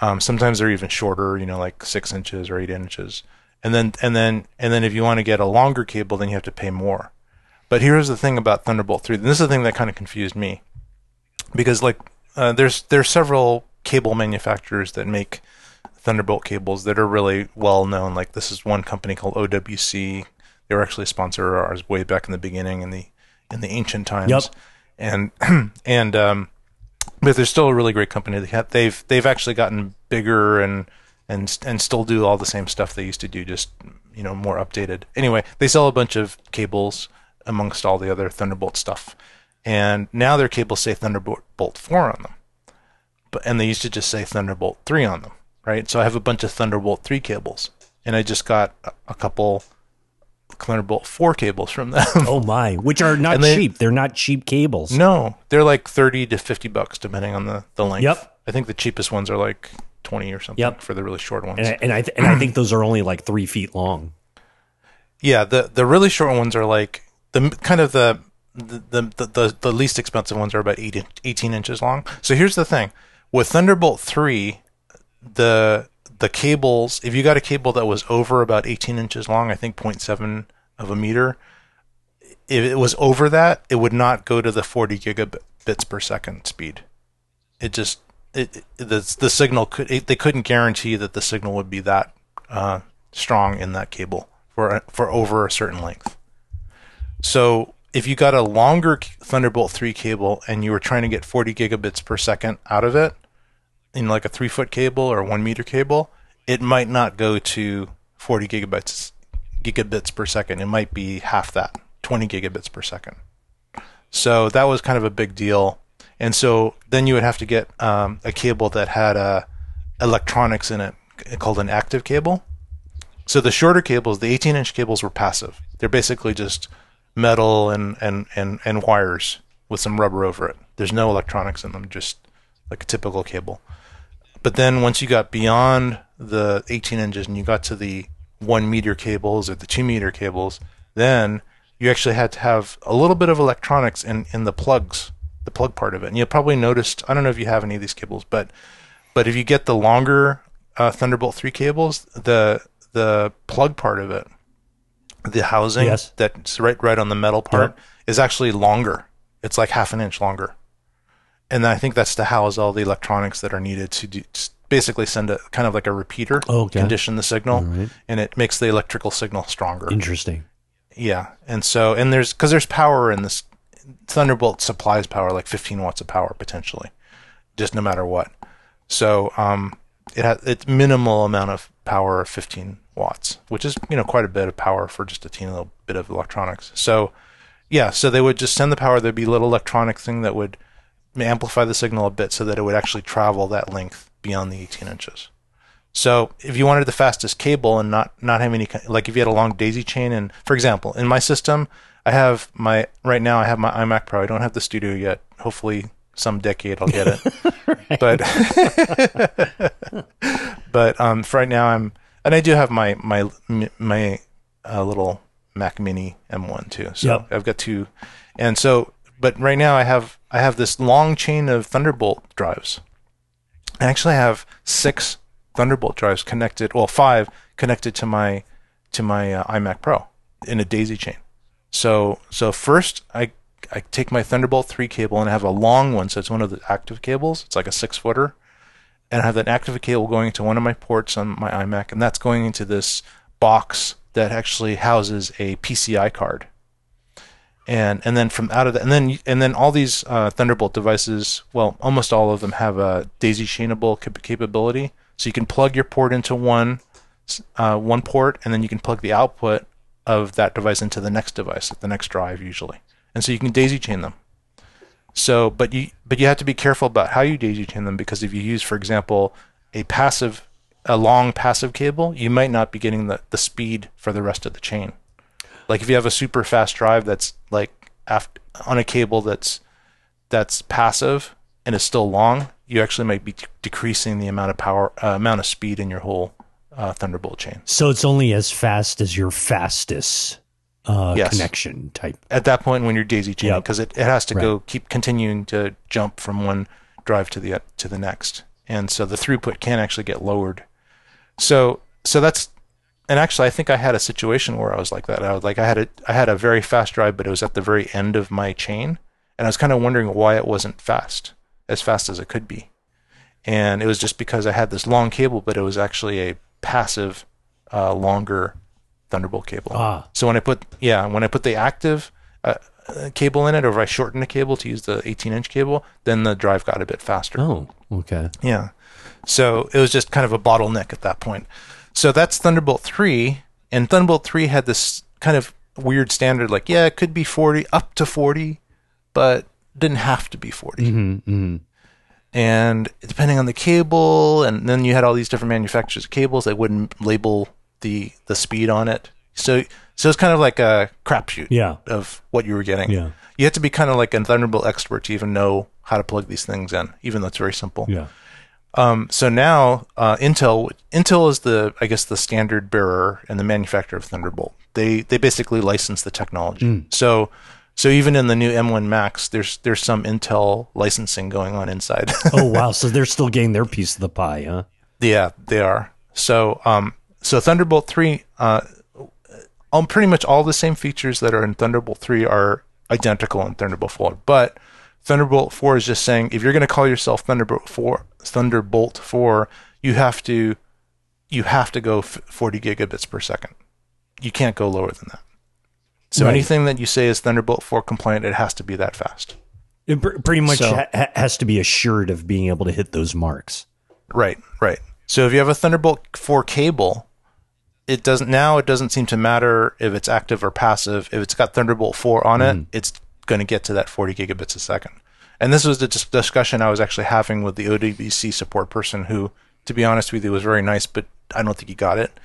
Um, sometimes they're even shorter, you know, like six inches or eight inches. And then and then and then if you want to get a longer cable, then you have to pay more. But here's the thing about Thunderbolt 3. And this is the thing that kind of confused me because like uh, there's there's several cable manufacturers that make Thunderbolt cables that are really well known. Like this is one company called OWC. They were actually a sponsor of ours way back in the beginning in the in the ancient times. Yep. And [CLEARS THROAT] and um, but they're still a really great company. They have, they've they've actually gotten bigger and and and still do all the same stuff they used to do, just you know more updated. Anyway, they sell a bunch of cables amongst all the other Thunderbolt stuff and now their cables say Thunderbolt 4 on them. But and they used to just say Thunderbolt 3 on them, right? So I have a bunch of Thunderbolt 3 cables, and I just got a couple Thunderbolt 4 cables from them. [LAUGHS] oh my, which are not [LAUGHS] they, cheap. They're not cheap cables. No, they're like 30 to 50 bucks depending on the the length. Yep. I think the cheapest ones are like 20 or something yep. for the really short ones. And I, and I, th- and I think those are only like 3 feet long. Yeah, the the really short ones are like the kind of the the, the, the, the least expensive ones are about 18 inches long. So here's the thing with Thunderbolt 3, the the cables, if you got a cable that was over about 18 inches long, I think 0.7 of a meter, if it was over that, it would not go to the 40 gigabits per second speed. It just it, the the signal could it, they couldn't guarantee that the signal would be that uh, strong in that cable for for over a certain length. So if you got a longer Thunderbolt 3 cable and you were trying to get 40 gigabits per second out of it in like a three foot cable or one meter cable, it might not go to 40 gigabits gigabits per second. It might be half that, 20 gigabits per second. So that was kind of a big deal. And so then you would have to get um, a cable that had uh, electronics in it called an active cable. So the shorter cables, the 18 inch cables, were passive. They're basically just metal and, and, and, and wires with some rubber over it. There's no electronics in them, just like a typical cable. But then once you got beyond the 18 inches and you got to the one meter cables or the two meter cables, then you actually had to have a little bit of electronics in, in the plugs, the plug part of it. And you'll probably noticed, I don't know if you have any of these cables, but but if you get the longer uh, Thunderbolt 3 cables, the the plug part of it the housing yes. that's right right on the metal part is actually longer. It's like half an inch longer, and I think that's to house all the electronics that are needed to do, basically send a kind of like a repeater, okay. condition the signal, right. and it makes the electrical signal stronger. Interesting. Yeah, and so and there's because there's power in this Thunderbolt supplies power like 15 watts of power potentially, just no matter what. So um, it has it's minimal amount of power of 15 watts, which is you know quite a bit of power for just a teeny little bit of electronics. So yeah, so they would just send the power. There'd be a little electronic thing that would amplify the signal a bit so that it would actually travel that length beyond the 18 inches. So if you wanted the fastest cable and not not have any like if you had a long daisy chain and for example in my system I have my right now I have my iMac Pro. I don't have the Studio yet. Hopefully some decade I'll get it. [LAUGHS] But [LAUGHS] but um for right now I'm and I do have my my my uh, little Mac Mini M1 too. So Yep. I've got two. And so but right now I have I have this long chain of Thunderbolt drives. I actually have six Thunderbolt drives connected, well, five connected to my to my uh, iMac Pro in a daisy chain. So so first I I take my Thunderbolt three cable and I have a long one, so it's one of the active cables. It's like a six footer, and I have that active cable going to one of my ports on my iMac, and that's going into this box that actually houses a PCI card and and then from out of that and then and then all these uh, Thunderbolt devices, well, almost all of them have a daisy chainable cap- capability. So you can plug your port into one uh, one port, and then you can plug the output of that device into the next device, the next drive usually, and so you can daisy chain them. So, but you but you have to be careful about how you daisy chain them because if you use, for example, a passive a long passive cable, you might not be getting the, the speed for the rest of the chain. Like if you have a super fast drive that's like aft- on a cable that's that's passive and is still long, you actually might be d- decreasing the amount of power uh, amount of speed in your whole uh, Thunderbolt chain. So it's only as fast as your fastest uh, Yes. connection type. At that point, when you're daisy chaining, Yep. because it, it has to Right. go keep continuing to jump from one drive to the to the next, and so the throughput can actually get lowered. So so that's and actually I think I had a situation where I was like that. I was like I had a I had a very fast drive, but it was at the very end of my chain, and I was kind of wondering why it wasn't fast as fast as it could be, and it was just because I had this long cable, but it was actually a passive, uh, longer Thunderbolt cable. Ah. So when I put yeah when I put the active uh, uh, cable in it, or if I shorten the cable to use the 18 inch cable, then the drive got a bit faster. Oh, okay. Yeah. So it was just kind of a bottleneck at that point. So that's Thunderbolt 3. And Thunderbolt 3 had this kind of weird standard like, yeah, it could be 40, up to 40, but didn't have to be 40. Mm-hmm. And depending on the cable, and then you had all these different manufacturers of cables that wouldn't label the the speed on it. So so it's kind of like a crapshoot Yeah. of what you were getting. Yeah. You had to be kind of like a Thunderbolt expert to even know how to plug these things in, even though it's very simple. Yeah. Um, so now uh, Intel Intel is the I guess the standard bearer and the manufacturer of Thunderbolt. They they basically license the technology. So so even in the new M1 Max, there's there's some Intel licensing going on inside. [LAUGHS] Oh wow. [LAUGHS] so they're still getting their piece of the pie, huh? yeah, they are. So um so Thunderbolt three uh um, pretty much all the same features that are in Thunderbolt 3 are identical in Thunderbolt 4. But Thunderbolt 4 is just saying if you're going to call yourself Thunderbolt 4, Thunderbolt 4, you have to you have to go f- 40 gigabits per second. You can't go lower than that. So Right. anything that you say is Thunderbolt 4 compliant, it has to be that fast. It pr- pretty much So- ha- ha- has to be assured of being able to hit those marks. Right, right. So if you have a Thunderbolt 4 cable, it doesn't now it doesn't seem to matter if it's active or passive. If it's got Thunderbolt 4 on it, mm-hmm. it's going to get to that 40 gigabits a second. And this was the dis- discussion I was actually having with the OWC support person who to be honest with you was very nice, but I don't think he got it.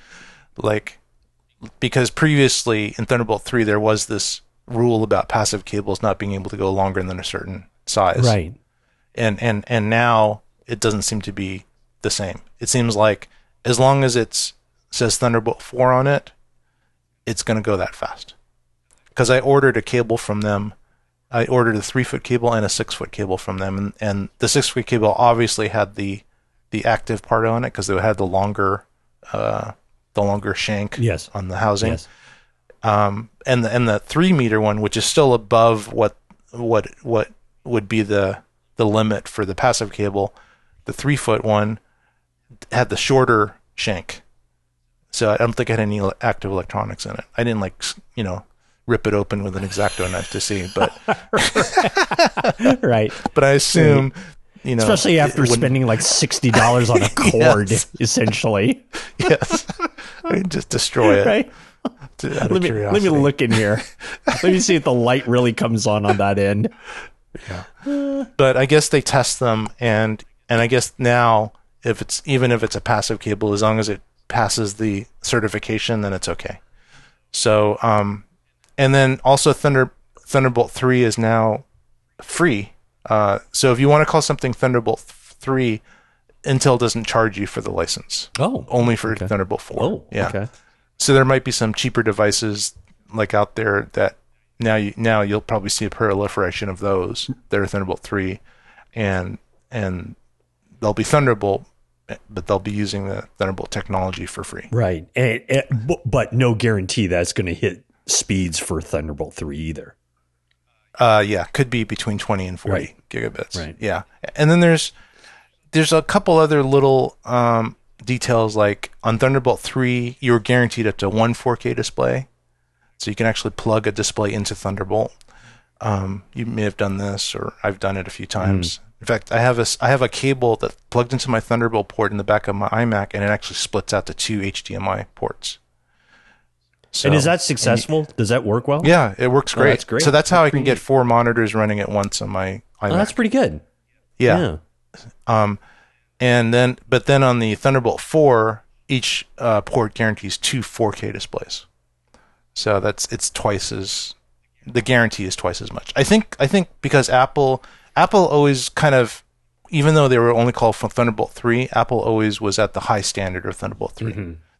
Like because previously in Thunderbolt 3 there was this rule about passive cables not being able to go longer than a certain size Right. and and and now it doesn't seem to be the same. It seems like as long as it's says Thunderbolt 4 on it, it's going to go that fast. Because I ordered a cable from them. I ordered a three foot cable and a six foot cable from them, and, and the six foot cable obviously had the the active part on it because it had the longer uh, the longer shank Yes. on the housing Yes. um, and the and the three meter one, which is still above what what what would be the the limit for the passive cable, the three foot one had the shorter shank, so I don't think it had any active electronics in it. I didn't like you know rip it open with an exacto knife to see, but [LAUGHS] right. [LAUGHS] but I assume you know Especially after spending like sixty dollars on a [LAUGHS] cord, Yes. essentially. yes, just destroy it. Right. to- out of Let me let me look in here. [LAUGHS] let me see if the light really comes on on that end. Yeah. but I guess they test them and and I guess now if it's even if it's a passive cable, as long as it passes the certification, then it's okay. So, um, and then also Thunder Thunderbolt three is now free. Uh, so if you want to call something Thunderbolt three, Intel doesn't charge you for the license. Oh, Only for Thunderbolt four. oh, yeah. okay. So there might be some cheaper devices like out there that now you now you'll probably see a proliferation of those that are Thunderbolt three, and and they'll be Thunderbolt, but they'll be using the Thunderbolt technology for free. Right, and, and- but no guarantee that's going to hit speeds for Thunderbolt three either. Uh, yeah, could be between twenty and forty Right. gigabits. Right. Yeah, and then there's there's a couple other little um, details like on Thunderbolt three, you were guaranteed up to one 4K display, so you can actually plug a display into Thunderbolt. Um, you may have done this, or I've done it a few times. In fact, I have a I have a cable that plugged into my Thunderbolt port in the back of my iMac, and it actually splits out to two HDMI ports. So, and is that successful? Does that work well? yeah, it works Oh, great. that's great. So that's how I can get four monitors running at once on my iMac. Oh, that's pretty good. yeah. Um, and then, but then on the Thunderbolt 4, each uh, port guarantees two 4K displays. So that's it's twice as the guarantee is twice as much. I think I think because Apple Apple always kind of even though they were only called for Thunderbolt 3, Apple always was at the high standard of Thunderbolt 3.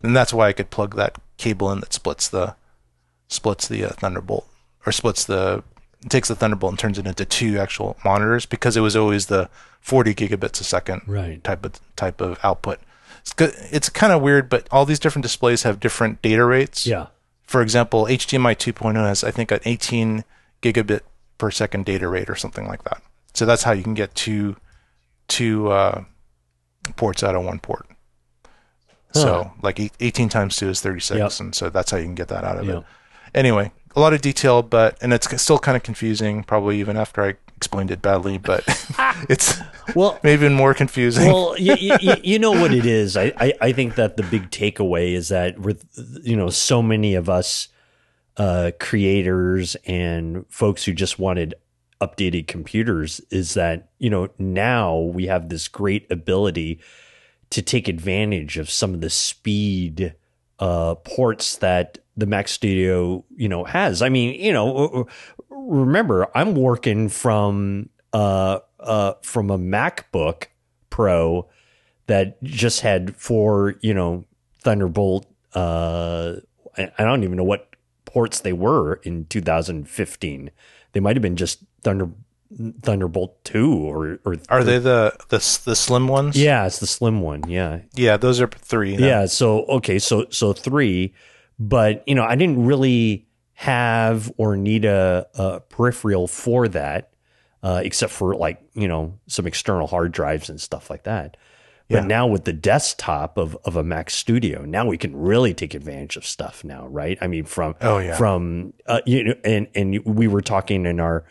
And that's why I could plug that cable in that splits the splits the uh, Thunderbolt or splits the takes the Thunderbolt and turns it into two actual monitors because it was always the 40 gigabits a second Right. type of type of output. It's. It's kind of weird, but all these different displays have different data rates. Yeah. For example, HDMI 2.0 has I think an 18 gigabit per second data rate or something like that. So that's how you can get two two uh, ports out of one port. So like 18 times 2 is 36 Yep. and so that's how you can get that out of Yep. it. Anyway, a lot of detail but and it's still kind of confusing probably even after I explained it badly, but [LAUGHS] it's Well, [LAUGHS] maybe even more confusing. well, you, you, you know what it is. I, I, I think that the big takeaway is that with you know so many of us uh, creators and folks who just wanted updated computers is that you know now we have this great ability to take advantage of some of the speed uh, ports that the Mac Studio you know has. I mean, you know, remember I'm working from uh, uh, from a MacBook Pro that just had four, you know, Thunderbolt. Uh, I, I don't even know what ports they were in 2015. They might have been just Thunder Thunderbolt two or or Are they the the the slim ones? yeah, it's the slim one. Yeah, Yeah, those are 3. then. yeah. So okay, so so three, but you know, I didn't really have or need a, a peripheral for that, uh, except for like you know some external hard drives and stuff like that. But Yeah. now with the desktop of, of a Mac Studio, now we can really take advantage of stuff now, right? I mean, from Oh, yeah. from uh, you know, and and we were talking in our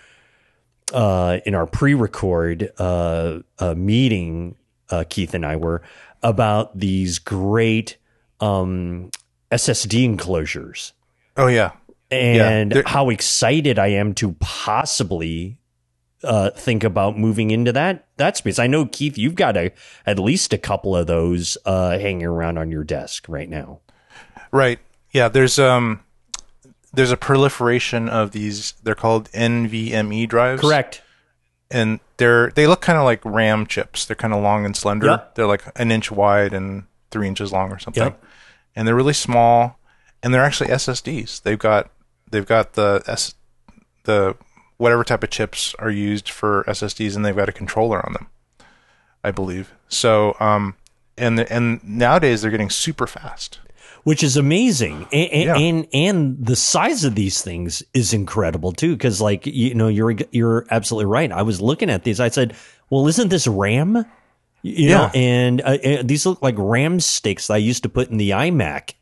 uh, in our pre-record uh, uh, meeting, uh, Keith and I were about these great um, SSD enclosures Oh yeah. and they're- how excited I am to possibly uh, think about moving into that that space. I know Keith, you've got a at least a couple of those uh, hanging around on your desk right now. Right. Yeah, there's um there's a proliferation of these they're called NVMe drives. Correct. And they're they look kind of like RAM chips. They're kind of long and slender. Yep. They're like an inch wide and 3 inches long or something. Yep. And they're really small and they're actually SSDs. They've got they've got the S the whatever type of chips are used for SSDs and they've got a controller on them. I believe. So um and the, and nowadays they're getting super fast. which is amazing and and, Yeah. and and the size of these things is incredible too because like you know you're you're absolutely right i was looking at these i said well isn't this ram you know Yeah. and, uh, and these look like ram sticks that i used to put in the imac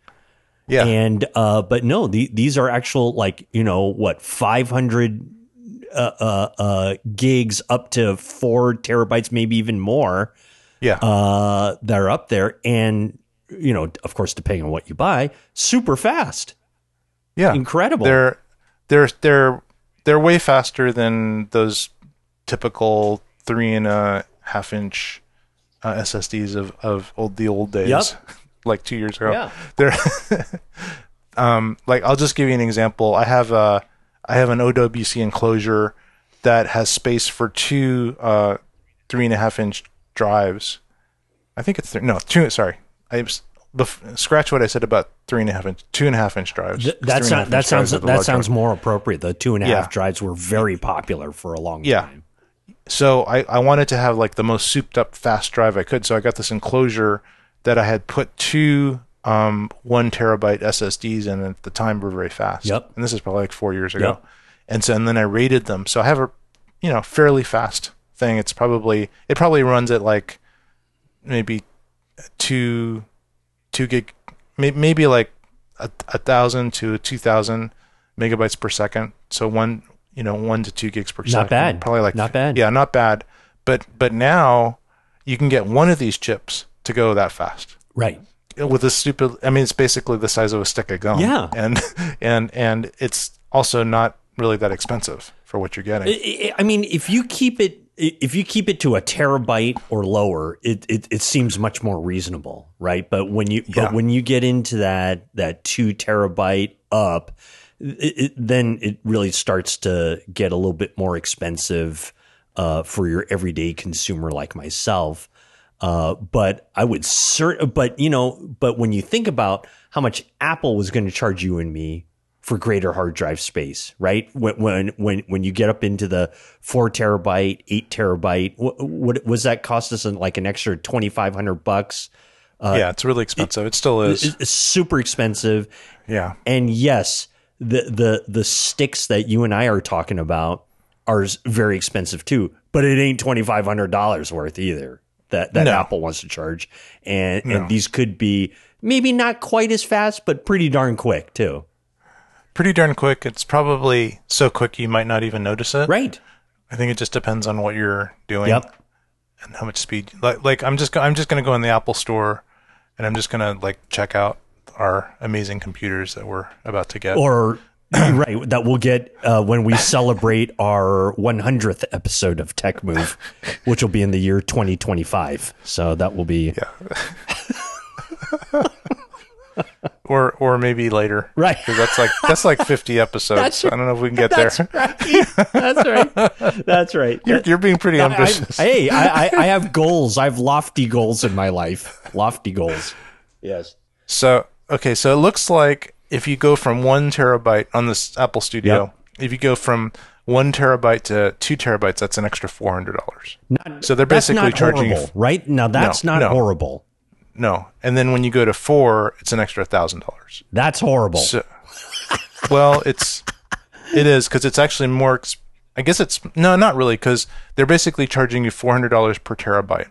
Yeah. and uh but no the, these are actual like you know what 500 uh, uh uh gigs up to four terabytes maybe even more yeah. uh, that are up there, and you know, of course, depending on what you buy, super fast, yeah. incredible. they're they're they're they're way faster than those typical three and a half inch uh, SSDs of of old the old days, Yep. [LAUGHS] like two years ago. Yeah. They're [LAUGHS] um, like I'll just give you an example. I have a I have an OWC enclosure that has space for two uh, three and a half inch drives. I think it's th- no two. Sorry, I bef- scratch what I said about three and a half inch, two and a half inch drives. Th- That's three and a not, that sounds that sounds more appropriate. The two and a half Yeah. drives were very popular for a long Yeah. time. So I, I wanted to have like the most souped up fast drive I could. So I got this enclosure that I had put two um, one terabyte SSDs in and at the time were very fast. Yep. And this is probably like four years ago. Yep. And so and then I RAIDed them. So I have a you know fairly fast thing. It's probably it probably runs at like maybe two two gig maybe like a, a thousand to two thousand megabytes per second. So one you know one to two gigs per second. Not bad. Probably like Not bad. Yeah, not bad. But but now you can get one of these chips to go that fast Right. with a stupid. I mean, it's basically the size of a stick of gum. Yeah. and [LAUGHS] and and it's also not really that expensive for what you're getting. I mean, if you keep it, if you keep it to a terabyte or lower, it, it, it seems much more reasonable, right? But when you Yeah. but when you get into that that two terabyte up, it, it, then it really starts to get a little bit more expensive uh, for your everyday consumer like myself. Uh, but I would cert, but you know, but when you think about how much Apple was going to charge you and me for greater hard drive space, right? When when when when you get up into the four terabyte, eight terabyte, what, what was that cost us? Like an extra twenty five hundred bucks. yeah, it's really expensive. It, still is. It's super expensive. yeah, And yes, the the the sticks that you and I are talking about are very expensive too, but it ain't twenty five hundred dollars worth either. That that No. Apple wants to charge, and and these could be maybe not quite as fast, but pretty darn quick too. pretty darn quick. It's probably so quick you might not even notice it. Right. I think it just depends on what you're doing Yep. and how much speed. Like, like I'm just I'm just gonna go in the Apple store, and I'm just gonna like check out our amazing computers that we're about to get. Or [CLEARS THROAT] right that we'll get uh, when we celebrate our 100th episode of Tech Move, [LAUGHS] which will be in the year 2025. So that will be [LAUGHS] or or maybe later. Right. 'Cause that's like that's like 50 [LAUGHS] episodes. That's I don't know if we can get that's there. right. That's right. That's right. You're, you're being pretty I- ambitious. hey, I, I, I have goals. I have lofty goals in my life. Lofty goals. Yes. So okay, so it looks like if you go from one terabyte on this Apple Studio, if you go from one terabyte to two terabytes, that's an extra four hundred dollars. So they're basically not charging you horrible, right? Now that's No, not no. horrible. no, and then when you go to four, it's an extra thousand dollars. That's horrible. So, well, it's it is because it's actually more. I guess it's no, not really, because they're basically charging you four hundred dollars per terabyte.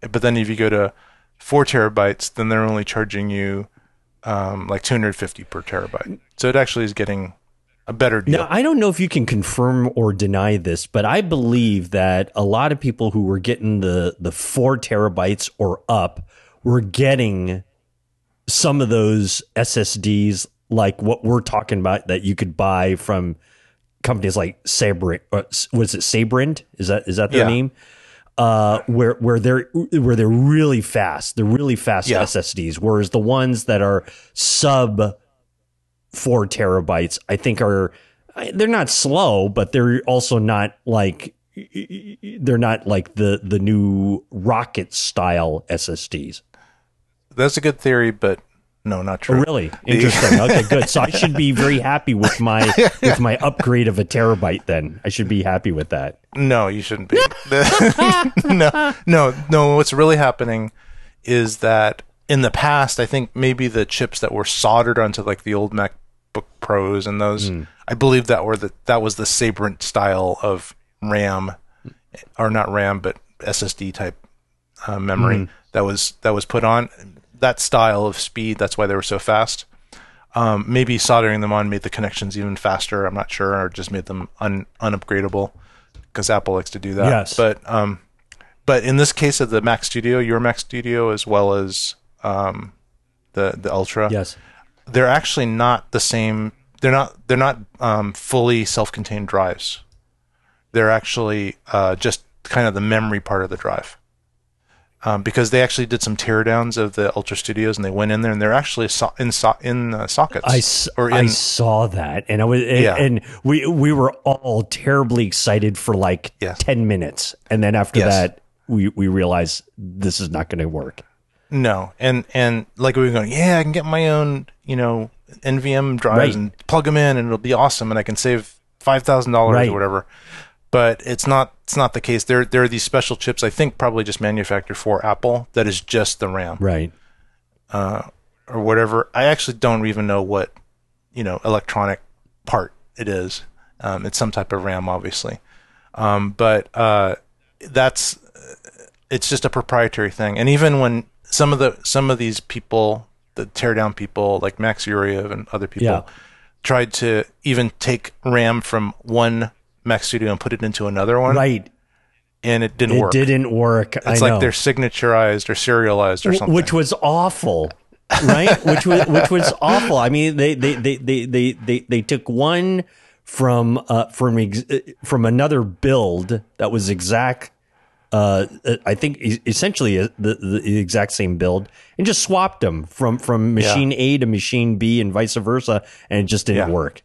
But then if you go to four terabytes, then they're only charging you um, like two hundred fifty per terabyte. So it actually is getting a better deal. Now, I don't know if you can confirm or deny this, but I believe that a lot of people who were getting the, the four terabytes or up were getting some of those SSDs, like what we're talking about, that you could buy from companies like Sabrent. uh, Was it Sabrent? Is that is that their Yeah. name? Uh, where where they're where they're really fast. They're really fast Yeah. SSDs. Whereas the ones that are sub four terabytes, I think are they're not slow, but they're also not like they're not like the the new rocket style SSDs. That's a good theory, but no, not true. Oh, Really [LAUGHS] interesting. [LAUGHS] okay, good. So I should be very happy with my [LAUGHS] with my upgrade of a terabyte. Then I should be happy with that. No, you shouldn't be. no, no, no. What's really happening is that in the past, I think maybe the chips that were soldered onto like the old MacBook Pros and those, I believe that were the that was the Sabrent style of RAM, or not RAM, but SSD type uh, memory that was that was put on that style of speed. That's why they were so fast. Um, maybe soldering them on made the connections even faster. I'm not sure, or just made them un, unupgradable because Apple likes to do that. Yes. But um, but in this case of the Mac Studio, your Mac Studio, as well as um, the the Ultra, Yes. they're actually not the same. They're not they're not um, fully self-contained drives. They're actually uh, just kind of the memory part of the drive. Um, because they actually did some teardowns of the Ultra Studios, and they went in there and they're actually so- in so- in uh, sockets. I, or I saw that, and I was, and, Yeah. and we we were all terribly excited for like ten minutes, and then after Yes. that, we we realized this is not going to work. no, and and like we were going, yeah, I can get my own, you know, NVM drives Right. and plug them in, and it'll be awesome, and I can save five thousand dollars or whatever. But it's not it's not the case. There there are these special chips, I think, probably just manufactured for Apple that is just the RAM. Right. or whatever. I actually don't even know what you know electronic part it is. Um, it's some type of RAM, obviously, um, but uh, that's it's just a proprietary thing. And even when some of the some of these people, the teardown people like Max Yuryev and other people, Yeah. tried to even take RAM from one Mac Studio and put it into another one, Right. and it didn't work. It work. didn't work. It's I like know. they're signaturized or serialized or something. which was awful right [LAUGHS] which was which was awful i mean they they they they they they, they took one from uh from ex- uh, from another build that was exact uh i think essentially uh, the, the exact same build and just swapped them from from machine a to machine b and vice versa and it just didn't Yeah. work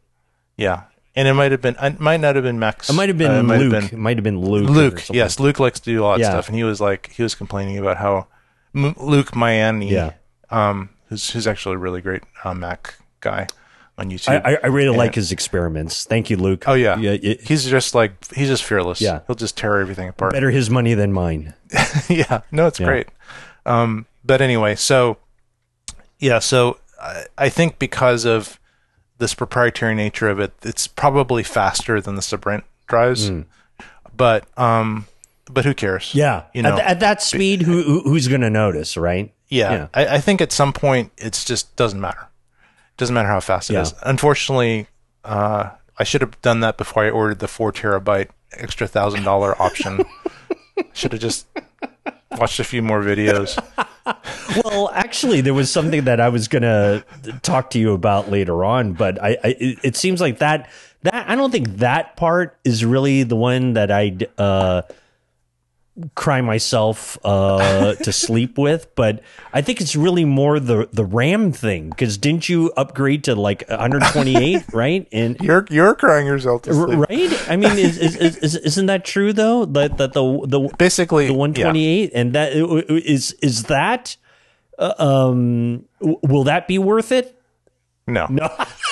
yeah, and it might have been. It might not have been Max. it might have been uh, it might have luke been- it might have been luke Luke, yes, Luke likes to do a lot of stuff, and he was like, he was complaining about how M- Luke Miani, Yeah. um, who's who's actually a really great uh, Mac guy on YouTube. I, I really like his experiments. Thank you, Luke. oh yeah, yeah it- he's just like he's just fearless. Yeah. he'll just tear everything apart. better his money than mine. [LAUGHS] yeah, no, it's great. Um, but anyway, so yeah, so I, I think because of this proprietary nature of it, it's probably faster than the Sabrent drives. But um, but who cares? Yeah, you know, at, at that speed, who, who who's going to notice, right? Yeah, Yeah. I, I think at some point it's just doesn't matter. Doesn't matter how fast it Yeah. is. Unfortunately, uh, I should have done that before I ordered the four terabyte extra thousand dollar option. [LAUGHS] should have just watched a few more videos. [LAUGHS] Well, actually, there was something that I was going to talk to you about later on, but I, I it, seems like that that I don't think that part is really the one that I'd uh, cry myself uh, to sleep with, but I think it's really more the the RAM thing because didn't you upgrade to like 128, [LAUGHS] right? And You're you're crying yourself to sleep. right? I mean, is, is, is, is, isn't that true though? That that the the Basically, the 128 and that is is that uh, um will that be worth it No, no, [LAUGHS]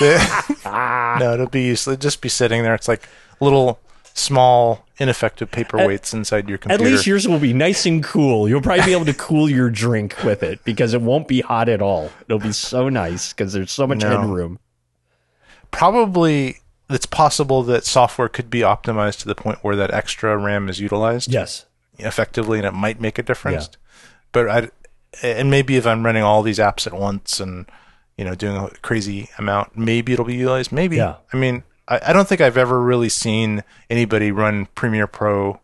no. It'll be useless. It'll just be sitting there. It's like little small ineffective paperweights inside your computer. at least yours will be nice and cool you'll probably be able to cool your drink with it because it won't be hot at all it'll be so nice because there's so much No. headroom Probably, it's possible that software could be optimized to the point where that extra RAM is utilized. yes effectively and it might make a difference. But I and maybe if I'm running all these apps at once and you know doing a crazy amount, maybe it'll be utilized. Maybe. Yeah. I mean, I, I don't think I've ever really seen anybody run Premiere Pro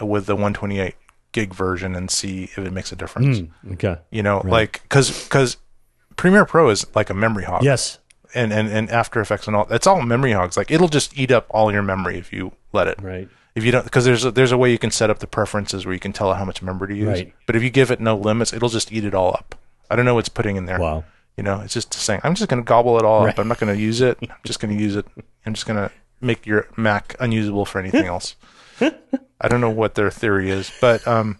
with the 128 gig version and see if it makes a difference. Hmm, okay You know, like because because Premiere Pro is like a memory hog yes and, and and After Effects and all it's all memory hogs. Like it'll just eat up all your memory if you let it. right If you don't, because there's a, there's a way you can set up the preferences where you can tell it how much memory to use. Right. But if you give it no limits, it'll just eat it all up. I don't know what's putting in there. wow You know, it's just saying, I'm just going to gobble it all up. I'm not going [LAUGHS] to use it. I'm just going to use it. I'm just going to make your Mac unusable for anything else. [LAUGHS] I don't know what their theory is, but um,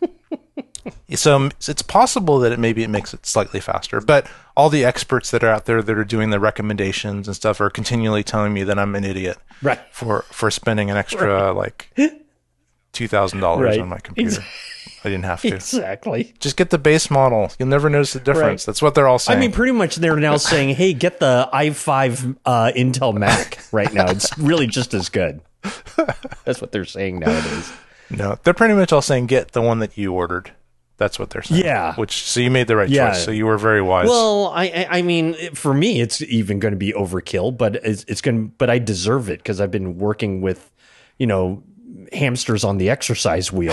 [LAUGHS] so it's possible that it maybe it makes it slightly faster. But all the experts that are out there that are doing the recommendations and stuff are continually telling me that I'm an idiot right for for spending an extra like two thousand dollars on my computer. I didn't have to. exactly Just get the base model. You'll never notice the difference. Right. That's what they're all saying. I mean, pretty much they're now saying, "Hey, get the i5 uh, Intel Mac right now. It's really just as good." That's what they're saying nowadays. no, they're pretty much all saying get the one that you ordered. That's what they're saying. Yeah. Which so you made the right Yeah. choice. So you were very wise. Well, I, I, I mean, for me, it's even going to be overkill, but it's, it's going. to But I deserve it because I've been working with, you know, hamsters on the exercise wheel.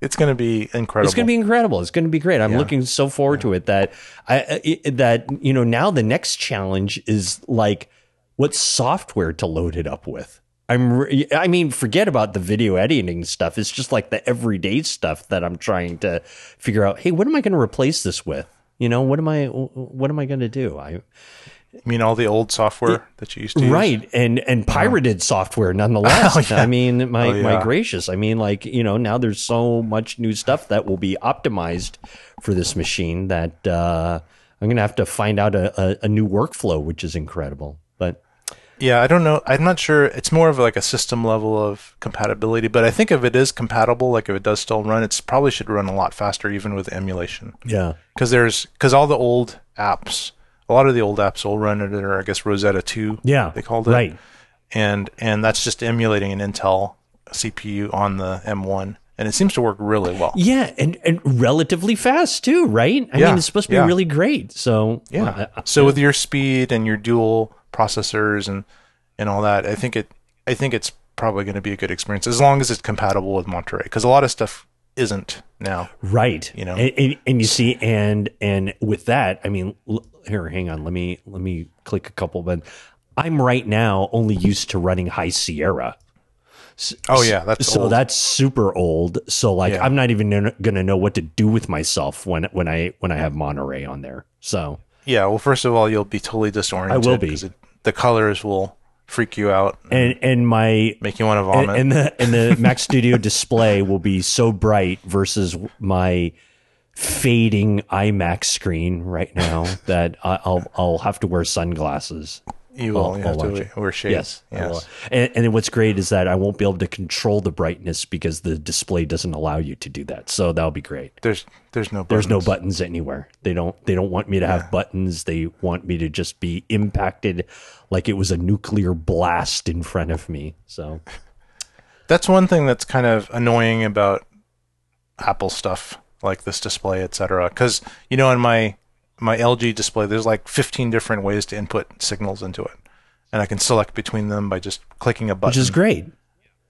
It's going to be incredible. It's going to be incredible. It's going to be great. I'm looking so forward to it. That I I- that you know now the next challenge is like what software to load it up with. I'm. Re- I mean, forget about the video editing stuff. It's just like the everyday stuff that I'm trying to figure out. Hey, what am I going to replace this with? You know, what am I? What am I going to do? I You mean all the old software that you used to use? right and and pirated software nonetheless. [LAUGHS] Oh, yeah. I mean, my Oh, yeah. my gracious. I mean, like you know, now there's so much new stuff that will be optimized for this machine that uh, I'm going to have to find out a, a, a new workflow, which is incredible. But Yeah, I don't know. I'm not sure. It's more of like a system level of compatibility, but I think if it is compatible, like if it does still run, it's probably should run a lot faster, even with emulation. yeah, Because there's because all the old apps, a lot of the old apps will run under I guess Rosetta two. yeah, they called it right. and and that's just emulating an Intel CPU on the M1, and it seems to work really well. Yeah, and, and relatively fast too, right? I Yeah, mean, it's supposed to be yeah. really great. So Yeah. well, I- so with your speed and your dual processors and and all that, I think it I think it's probably going to be a good experience as long as it's compatible with Monterey because a lot of stuff isn't now. right, You know? and, and, and you see, and and with that, I mean, l- here, hang on, let me let me click a couple, but I'm right now only used to running High Sierra. Oh yeah, that's so old. that's super old. So like, Yeah. I'm not even gonna- know what to do with myself when when I when I have Monterey on there. So yeah. Well, first of all, you'll be totally disoriented. I will be. it, the colors will freak you out, and and and my make you want to vomit. and the and the Mac Studio display will be so bright versus my fading iMac's screen right now that I'll I'll have to wear sunglasses. You will I'll- you I'll have to it. wear shades. Yes, yes. And, and what's great is that I won't be able to control the brightness because the display doesn't allow you to do that. So that'll be great. There's there's no There's no buttons. buttons anywhere. They don't they don't want me to have buttons. They want me to just be impacted like it was a nuclear blast in front of me. So [LAUGHS] That's one thing that's kind of annoying about Apple stuff like this display, etc. Because you know, in my my LG display, there's like 15 different ways to input signals into it, and I can select between them by just clicking a button. which is great.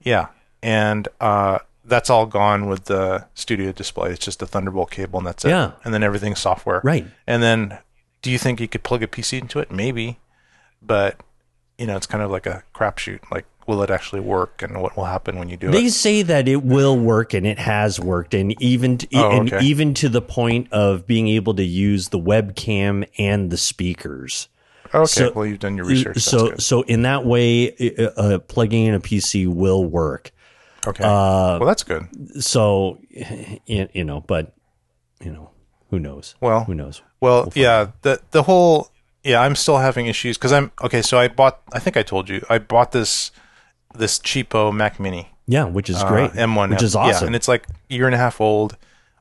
yeah, and uh, that's all gone with the Studio display. It's just a Thunderbolt cable, and that's it. Yeah. and then everything's software. Right. And then, do you think you could plug a PC into it? Maybe, but you know, it's kind of like a crapshoot. Like, will it actually work, and what will happen when you do They it? They say that it will work and it has worked and even to, Oh, and okay. even to the point of being able to use the webcam and the speakers. Okay, So- well, you've done your research. That's so good. so in that way uh, plugging in a PC will work. Okay. uh, well, that's good. So [SIGHS] you, you know, but you know, who knows? Well, Who knows? well, yeah. The the whole yeah. I'm still having issues because I'm okay. So I bought. I think I told you I bought this this cheapo Mac Mini Yeah, which is uh, great. M1, which is Yeah, awesome. and it's like a year and a half old,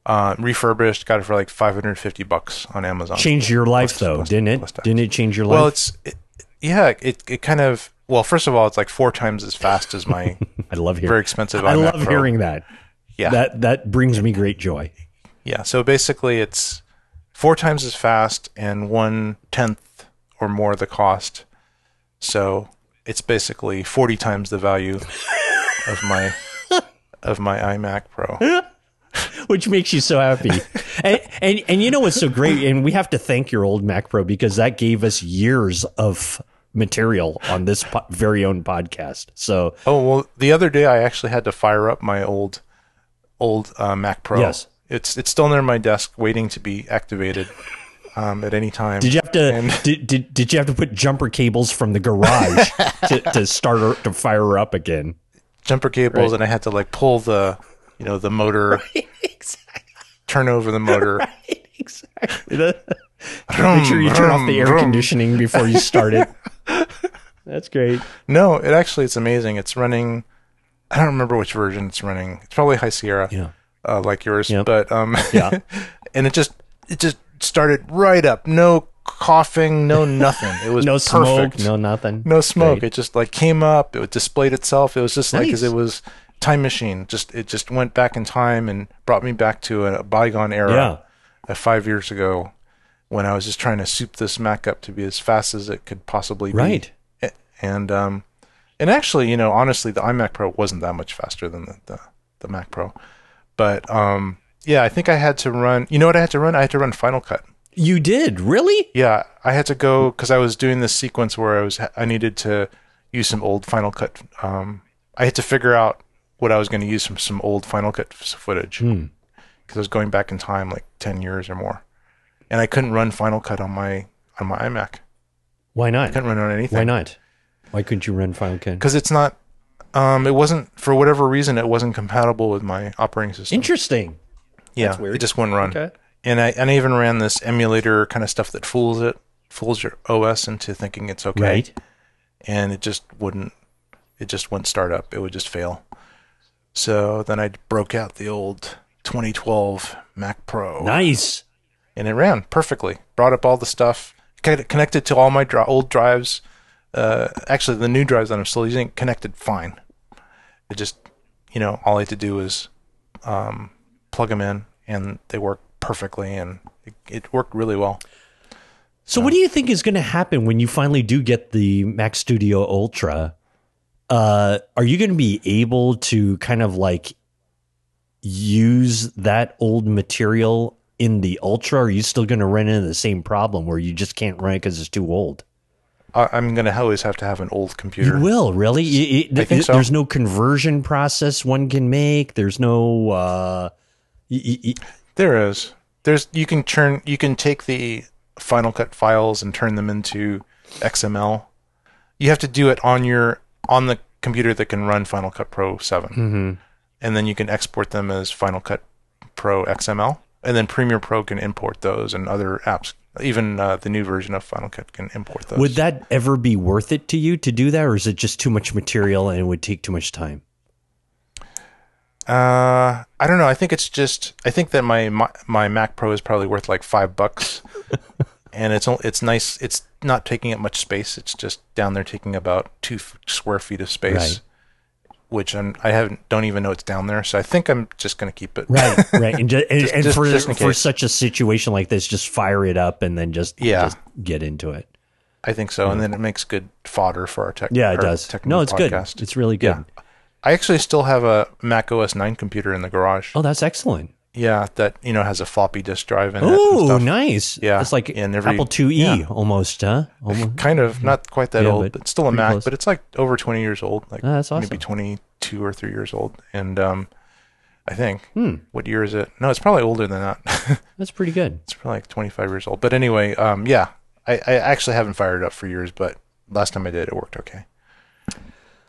uh, refurbished. Got it for like 550 bucks on Amazon. changed your life Plus- though, plus- didn't it? plus. Didn't it change your life? Well, it's it, yeah. It it kind of well. First of all, it's like four times as fast as my [LAUGHS] I love hearing. very expensive. I iMac love Pro. hearing that. Yeah, That that brings me great joy. Yeah, so basically it's four times as fast and one tenth or more the cost. So it's basically forty times the value [LAUGHS] of my of my iMac Pro. [LAUGHS] which makes you so happy. [LAUGHS] and, and and you know what's so great? And we have to thank your old Mac Pro because that gave us years of material on this po- very own podcast. So Oh well, the other day I actually had to fire up my old old uh, Mac Pro. Yes. it's it's still near my desk waiting to be activated um, at any time. did you have to And- [LAUGHS] did, did did you have to put jumper cables from the garage to, to start her, to fire her up again? jumper cables, and I had to like pull the you know the motor, [LAUGHS] exactly. turn over the motor. [LAUGHS] Right, Exactly. Make sure you turn off the air conditioning before you start it. That's great. No, it actually it's amazing. It's running. I don't remember which version it's running. It's probably High Sierra, Yeah. uh, like yours. Yep. But um, Yeah. and it just it just started right up. No coughing, no nothing. It was [LAUGHS] No smoke, perfect. no nothing. no smoke. Great. It just like came up. It displayed itself. It was just like as it was time machine. Just it just went back in time and brought me back to a, bygone era. Yeah. uh, five years ago, when I was just trying to soup this Mac up to be as fast as it could possibly be. Right. And um, and actually, you know, honestly, the iMac Pro wasn't that much faster than the the, the Mac Pro, but um, yeah, I think I had to run. You know what I had to run? I had to run Final Cut. You did really? Yeah, I had to go because I was doing this sequence where I was I needed to use some old Final Cut. Um, I had to figure out what I was going to use from some old Final Cut footage because I was going back in time like ten years or more, and I couldn't run Final Cut on my on my iMac. Why not? I couldn't run on anything. Why not? Why couldn't you run Final Cut? Because it's not. Um, it wasn't for whatever reason. It wasn't compatible with my operating system. Interesting. Yeah, that's weird. it just wouldn't run. Okay. And I and I even ran this emulator kind of stuff that fools it, fools your OS into thinking it's okay. Right. and it just wouldn't it just wouldn't start up it would just fail so then i broke out the old 2012 mac pro Nice. and it ran perfectly brought up all the stuff connected to all my dri- old drives uh, actually the new drives that i'm still using connected fine it just you know all i had to do was um, plug them in and they work perfectly and it, it worked really well So, what do you think is going to happen when you finally do get the Mac Studio Ultra? Uh, are you going to be able to kind of like use that old material in the Ultra? Or are you still going to run into the same problem where you just can't run it because it's too old? I'm going to always have to have an old computer You will really. You- it- I think so. There's no conversion process one can make. There's no. Uh, y- y- y- There is. There's you can turn you can take the Final Cut files and turn them into XML. You have to do it on your on the computer that can run Final Cut Pro 7. Mm-hmm. And then you can export them as Final Cut Pro XML. And then Premiere Pro can import those and other apps. Even uh, the new version of Final Cut can import those. would that ever be worth it to you to do that, or is it just too much material and it would take too much time? Uh, I don't know. I think it's just. I think that my my, my Mac Pro is probably worth like five bucks, [LAUGHS] and it's it's nice. It's not taking up much space. It's just down there taking about two f- square feet of space, Right. which I'm I haven't don't even know it's down there. So I think I'm just gonna keep it. Right, right, and, ju- [LAUGHS] and, and just- for just for such a situation like this, just fire it up and then just Yeah. just get into it. I think so, and then it makes good fodder for our tech. Yeah, it does. No, it's podcast. good. It's really good. Yeah. I actually still have a Mac OS 9 computer in the garage. Oh, that's excellent. Yeah, that you know has a floppy disk drive in it. Oh, nice. Yeah, it's like and every- Apple IIe almost, huh? [LAUGHS] Almost. kind of not quite that Yeah, old but it's still a mac close. but it's like over 20 years old like Ah, that's awesome. maybe 22 or 3 years old and um i think Hmm. what year is it no it's probably older than that [LAUGHS] That's pretty good. it's probably like 25 years old but anyway um yeah I, I actually haven't fired it up for years but last time i did it worked okay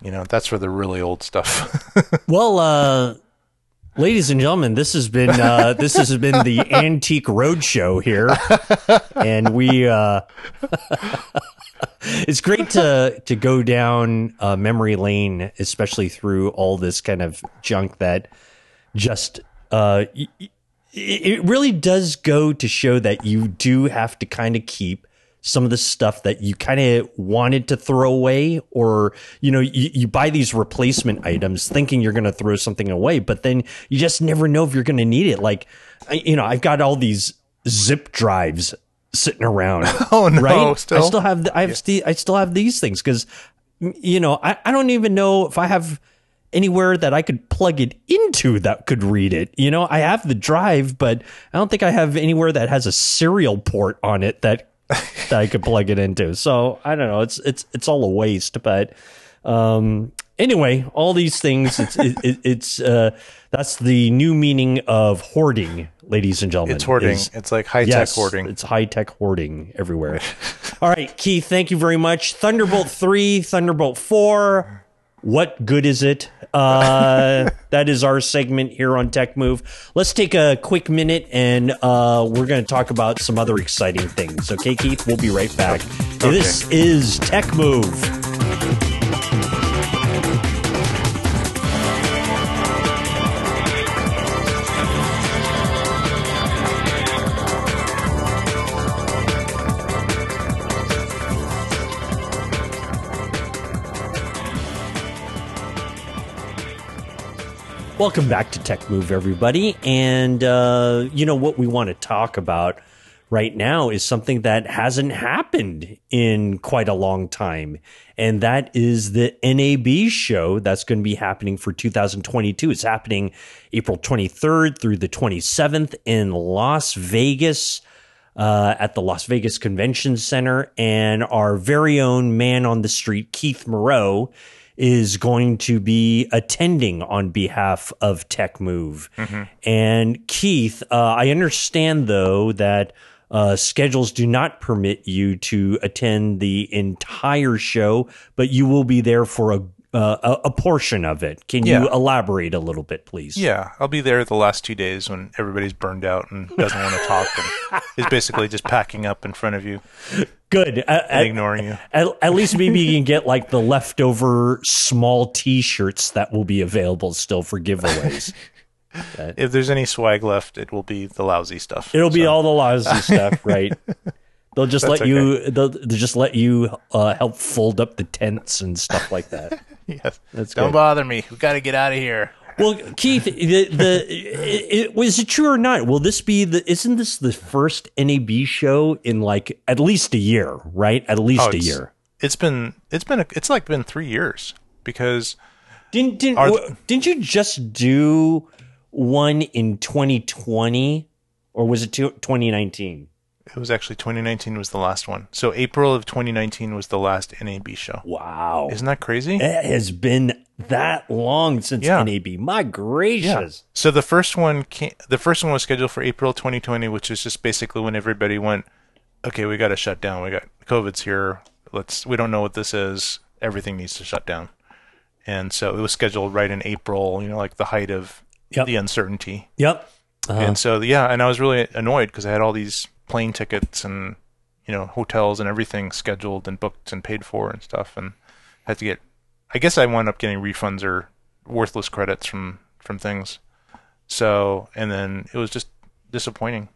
you know that's for the really old stuff [LAUGHS] Well, uh, ladies and gentlemen, this has been uh, this has been the [LAUGHS] Antique Roadshow here, and we. Uh, [LAUGHS] it's great to to go down uh, memory lane, especially through all this kind of junk that just. Uh, y- y- it really does go to show that you do have to kind of keep some of the stuff that you kind of wanted to throw away or you know you, you buy these replacement items thinking you're going to throw something away but then you just never know if you're going to need it. Like I, you know i've got all these zip drives sitting around. [LAUGHS] Oh no right? Still i still? have the, i have sti- i still have these things because you know I, I don't even know if i have anywhere that I could plug it into that could read it. You know, I have the drive, but I don't think I have anywhere that has a serial port on it that that I could plug it into. So I don't know. It's it's it's all a waste. But um, anyway, all these things. It's it, it, it's uh, that's the new meaning of hoarding, ladies and gentlemen. it's hoarding is- it's like high-tech Yes, hoarding It's high tech hoarding everywhere. [LAUGHS] All right, Keith, thank you very much. Thunderbolt 3, Thunderbolt 4. What good is it? Uh, [LAUGHS] that is our segment here on Tech Move. Let's take a quick minute and uh, we're going to talk about some other exciting things. Okay, Keith? We'll be right back. This is Tech Move. Welcome back to Tech Move, everybody. And, uh, you know, what we want to talk about right now is something that hasn't happened in quite a long time. And that is the NAB show that's going to be happening for 2022. It's happening April 23rd through the 27th in Las Vegas. uh, at the Las Vegas Convention Center, and our very own man on the street, Keith Moreau, is going to be attending on behalf of Tech Move. And Keith, uh, I understand though that uh, schedules do not permit you to attend the entire show, but you will be there for a uh, a, a portion of it. Can Yeah. you elaborate a little bit, please? Yeah, I'll be there the last two days when everybody's burned out and doesn't want to talk and is basically just packing up in front of you Good. Uh, at, ignoring you. at, at least maybe you can get like the leftover small T-shirts that will be available still for giveaways. [LAUGHS] If there's any swag left, it will be the lousy stuff. It'll be all the lousy stuff, [LAUGHS] right? They'll just That's let you. They'll, they'll just let you uh, help fold up the tents and stuff like that. [LAUGHS] Yes. That's Don't good. bother me. We got to get out of here. Well, Keith, the, the it, it, was it true or not? Will this be the? Isn't this the first NAB show in like at least a year? Right, at least Oh, a year. It's been it's been a, it's like been three years because Didn't didn't w- didn't you just do one in 2020 or was it 2019? It was actually 2019 was the last one. So April of 2019 was the last NAB show. Wow, Isn't that crazy? it has been that long since Yeah. NAB. My gracious. Yeah. So the first one came, the first one was scheduled for April 2020, which is just basically when everybody went, okay, we got to shut down. We got COVID's here. Let's. We don't know what this is. Everything needs to shut down. And so it was scheduled right in April. You know, like the height of Yep. the uncertainty. Yep. Uh-huh. And so yeah, and I was really annoyed because I had all these plane tickets and you know hotels and everything scheduled and booked and paid for and stuff, and had to get. I guess I wound up getting refunds or worthless credits from from things. So and then it was just disappointing.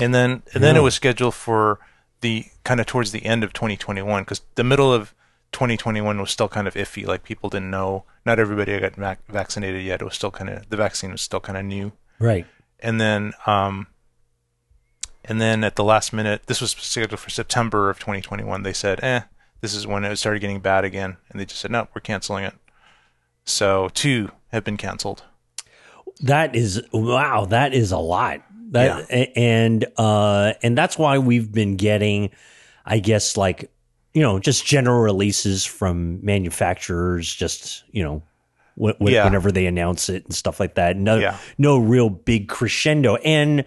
And then and then it was scheduled for the kind of towards the end of 2021 because the middle of 2021 was still kind of iffy. Like people didn't know. Not everybody got vac- vaccinated yet. It was still kind of the vaccine was still kind of new right. and then um and then at the last minute this was scheduled for september of 2021 they said eh this is when it started getting bad again and they just said no we're canceling it so two have been canceled That is wow. That is a lot. That a- and uh and that's why we've been getting, I guess, like you know, just general releases from manufacturers. Just you know, wh- wh- Yeah. whenever they announce it and stuff like that. No, Yeah. no real big crescendo. And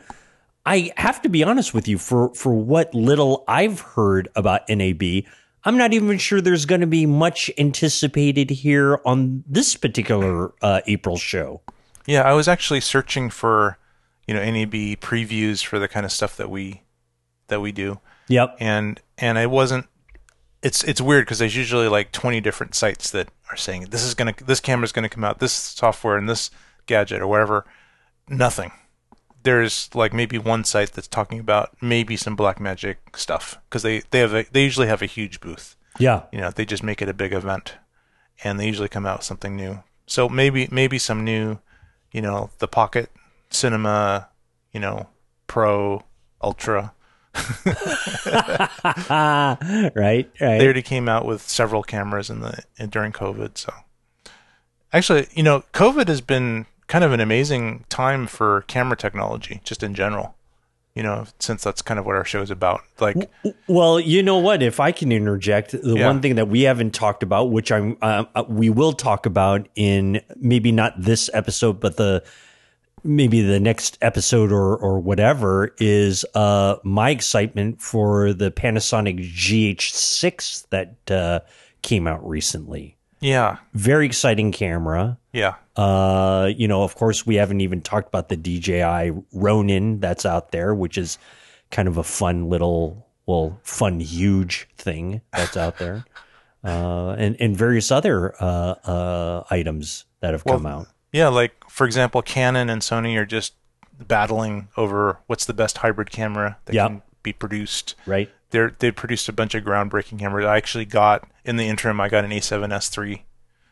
I have to be honest with you for for what little I've heard about NAB. I'm not even sure there's going to be much anticipated here on this particular uh, April show. yeah i was actually searching for you know nab previews for the kind of stuff that we that we do Yep. and and I wasn't. It's it's weird because there's usually like 20 different sites that are saying this is gonna this camera's gonna come out this software and this gadget or whatever. Nothing. There's like maybe one site that's talking about maybe some Blackmagic stuff because they they have a, they usually have a huge booth. Yeah. You know they just make it a big event, and they usually come out with something new. So maybe maybe some new, you know, the Pocket Cinema, you know, Pro Ultra. [LAUGHS] right, right. they already came out with several cameras in the in, during COVID. So, actually, you know, COVID has been kind of an amazing time for camera technology, just in general. You know, since that's kind of what our show is about. Like, well, you know what? If I can interject, the Yeah. one thing that we haven't talked about, which I'm, uh, uh, we will talk about in maybe not this episode, but the maybe the next episode or or whatever is uh my excitement for the Panasonic GH6 that uh, came out recently. yeah, Very exciting camera. yeah, Uh, you know, of course, we haven't even talked about the DJI Ronin that's out there, which is kind of a fun little, well, fun huge thing that's out there, [LAUGHS] uh, and and various other uh, uh, items that have come out. Yeah. Like, for example, Canon and Sony are just battling over what's the best hybrid camera that Yep. can be produced. Right? They're they produced a bunch of groundbreaking cameras. I actually got in the interim. I got an A7S three.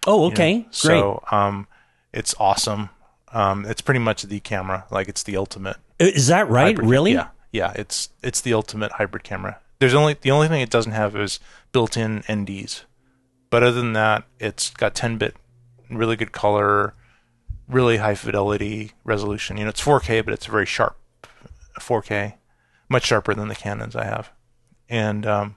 Oh, you know. okay, great. So, um, it's awesome. Um, it's pretty much the camera. Like, it's the ultimate. Is that right? hybrid- really? Yeah, yeah. It's it's the ultimate hybrid camera. There's only the only thing it doesn't have is built-in NDs, but other than that, it's got 10-bit, really good color, really high fidelity resolution. You know, it's 4K, but it's a very sharp 4K. much sharper than the Canons I have, and um,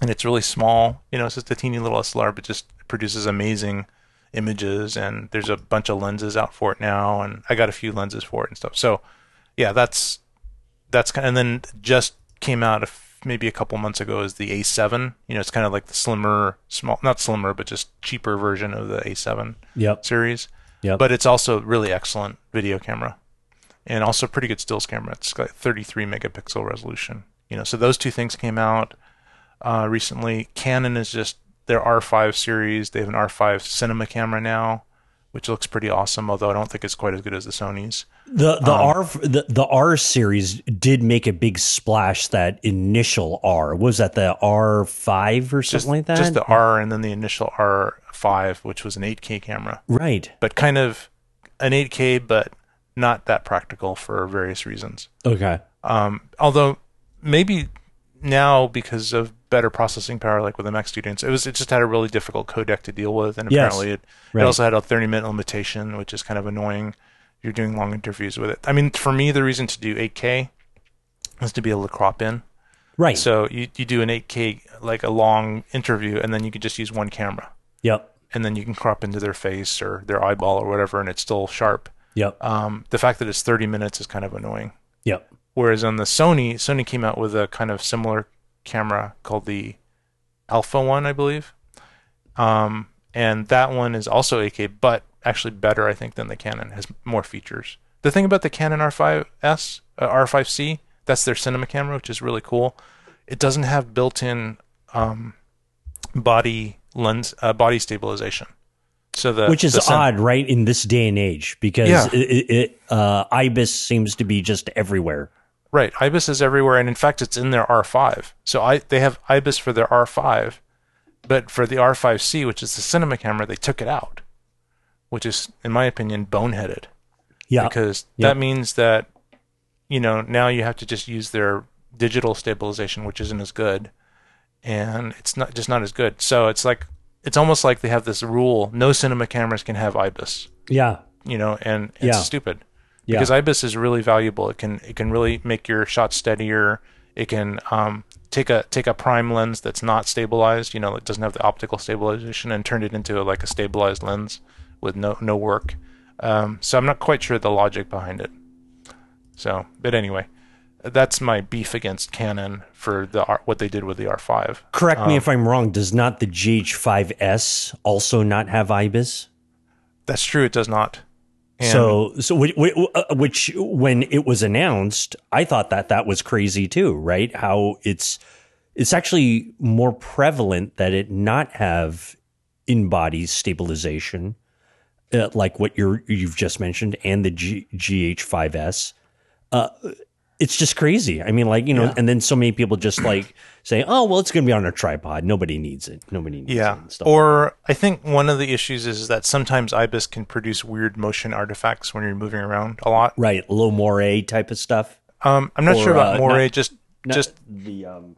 and it's really small. You know, it's just a teeny little SLR, but just produces amazing images. And there's a bunch of lenses out for it now, and I got a few lenses for it and stuff. So, yeah, that's that's kind. Of, and then just came out a f- maybe a couple months ago is the A7. You know, it's kind of like the slimmer, small, not slimmer, but just cheaper version of the A7 Yep. series. Yep. But it's also really excellent video camera, and also pretty good stills camera. It's got 33 megapixel resolution. You know, so those two things came out uh, recently. Canon is just their R5 series. They have an R5 cinema camera now, which looks pretty awesome. Although I don't think it's quite as good as the Sony's. The the Um, R the, the R series did make a big splash. That initial R was that the R five or something Just, like that. just the R and then the initial R5, which was an 8K camera, right. but kind of an 8K, but not that practical for various reasons. Okay. Um, although maybe now because of better processing power, like with the Mac Studios, it was it just had a really difficult codec to deal with, and Yes. apparently it, Right. it also had a 30 minute limitation, which is kind of annoying. You're doing long interviews with it. I mean, for me, the reason to do 8K is to be able to crop in. Right. So you you do an 8K like a long interview, and then you can just use one camera, yep. and then you can crop into their face or their eyeball or whatever, and it's still sharp. Yep. Um, the fact that it's 30 minutes is kind of annoying. Yep. Whereas on the Sony, Sony came out with a kind of similar camera called the Alpha one, I believe. Um, and that one is also 8K, but actually better, I think, than the Canon. Has more features. The thing about the Canon R5s, uh, R5C, that's their cinema camera, which is really cool. It doesn't have built-in um, body lens, uh, body stabilization. So the Which is the odd, right, in this day and age, because Yeah. it, it, it, uh, IBIS seems to be just everywhere. Right, IBIS is everywhere, and in fact, it's in their R5. So I they have IBIS for their R5, but for the R5C, which is the cinema camera, they took it out, which is, in my opinion, boneheaded Yeah. because Yep. that means that you know now you have to just use their digital stabilization, which isn't as good, and it's not just not as good. So it's like it's almost like they have this rule: no cinema cameras can have IBIS. yeah. You know, and it's Yeah. stupid Yeah. because IBIS is really valuable. It can it can really make your shot steadier. It can um, take a take a prime lens that's not stabilized. You know, it doesn't have the optical stabilization, and turn it into like a stabilized lens with no no work. Um, so I'm not quite sure the logic behind it. So, but anyway, that's my beef against Canon for the R, what they did with the R5. Correct Um, me if I'm wrong. Does not the GH5S also not have IBIS? That's true. It does not. And so, so which, which, when it was announced, I thought that that was crazy too, right? How it's it's actually more prevalent that it not have in body stabilization, uh, like what you're you've just mentioned, and the G, GH5S. Uh, it's just crazy. I mean, like you know, Yeah. and then so many people just [CLEARS THROAT] like say, "Oh, well, it's going to be on a tripod. Nobody needs it. Nobody needs it." Yeah. and stuff. Or I think one of the issues is that sometimes IBIS can produce weird motion artifacts when you're moving around a lot. right, low moire type of stuff. Um, I'm not Or, sure about uh, not- just Not just the um,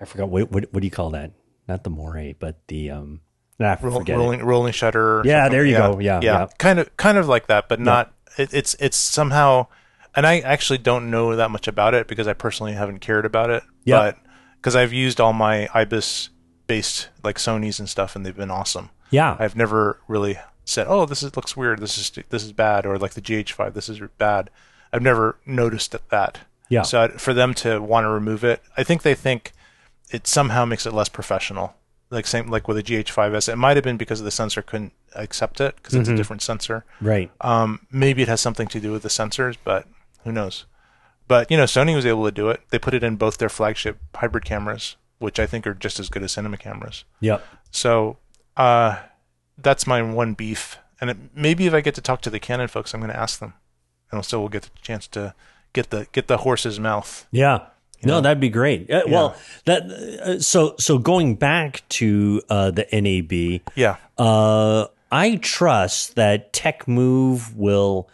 I forgot what, what what do you call that? Not the moire, but the um, nah, roll, forget it. rolling rolling shutter. Yeah, something. there you go. Yeah, yeah. kind of kind of like that, but not. It, it's it's somehow, and I actually don't know that much about it because I personally haven't cared about it. Yeah. But because I've used all my IBIS based like Sony's and stuff, and they've been awesome. Yeah, I've never really said, "Oh, this is looks weird. This is this is bad," or like the GH5, this is bad. I've never noticed that. Yeah. So I- for them to want to remove it, I think they think it somehow makes it less professional. Like same like with the GH5s, it might have been because the sensor couldn't accept it because it's a different sensor. right. Um, maybe it has something to do with the sensors, but who knows? But you know, Sony was able to do it. They put it in both their flagship hybrid cameras, which I think are just as good as cinema cameras. Yep. So uh, that's my one beef. And it, maybe if I get to talk to the Canon folks, I'm going to ask them, and so we'll get the chance to get the get the horse's mouth. Yeah. No, that'd be great. Uh, Well, that uh, so so going back to uh, the NAB, Yeah, uh, I trust that Tech Move will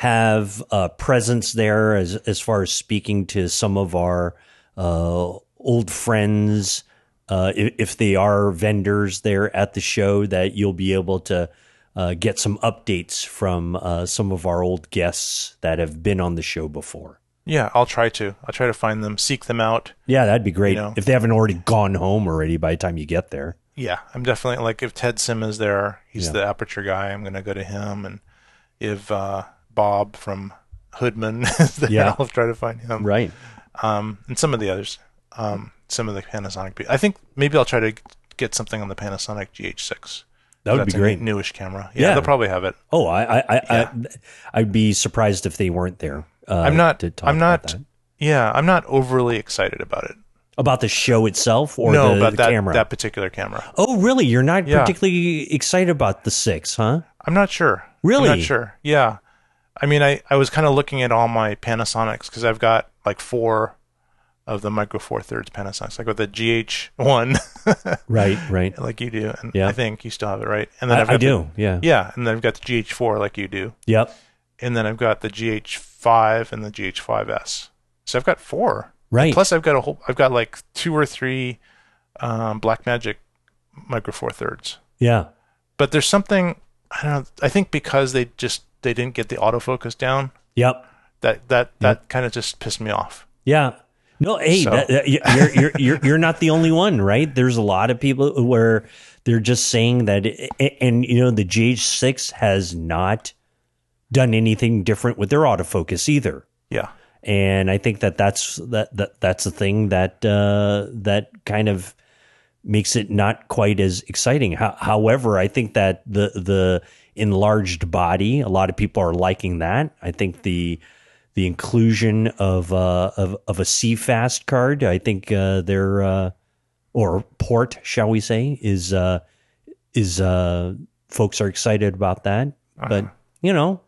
have a presence there as as far as speaking to some of our uh, old friends. Uh, if, they are vendors there at the show, that you'll be able to uh, get some updates from uh, some of our old guests that have been on the show before. Yeah, I'll try to. I'll try to find them, seek them out. Yeah, that'd be great You know. if they haven't already gone home already by the time you get there. Yeah, I'm definitely like if Ted Sim is there, he's Yeah. the aperture guy. I'm gonna go to him, and if uh, Bob from Hoodman [LAUGHS] there, Yeah. I'll try to find him. Right. Um, and some of the others, um, some of the Panasonic. pe- I think maybe I'll try to get something on the Panasonic GH6. That would That's be a great. newish camera. Yeah, Yeah. they'll probably have it. Oh, I, I, I, Yeah. I I'd be surprised if they weren't there. Uh, I'm not. To talk I'm not. Yeah, I'm not overly excited about it. about the show itself or no, the, about the that camera. that particular camera. oh, really? You're not Yeah. particularly excited about the six, huh? I'm not sure. Really? I'm not sure. Yeah. I mean, I, I was kind of looking at all my Panasonics because I've got like four of the Micro Four Thirds Panasonics. I got the GH1, [LAUGHS] Right. Right. like you do, and Yeah. I think you still have it, right? And then I, I've got I do. yeah. The, yeah, and then I've got the GH4, like you do, Yep. and then I've got the GH5 and the GH5S. So I've got four. Right. Plus, I've got a whole. I've got like two or three um, Blackmagic Micro Four Thirds. yeah. But there's something I don't know. I think because they just they didn't get the autofocus down. Yep. that that that kind of just pissed me off. Yeah. No, hey, So- that, that- you're, you're you're you're not the only one, right? There's a lot of people where they're just saying that, it, and you know, the GH6 has not done anything different with their autofocus either. Yeah, and I think that that's that, that that's the thing that uh, that kind of makes it not quite as exciting. Ho- however, I think that the the enlarged body, a lot of people are liking that. I think the the inclusion of uh, of of a CFast card, I think uh, they're uh, or port, shall we say, is uh, is uh, folks are excited about that. But you know,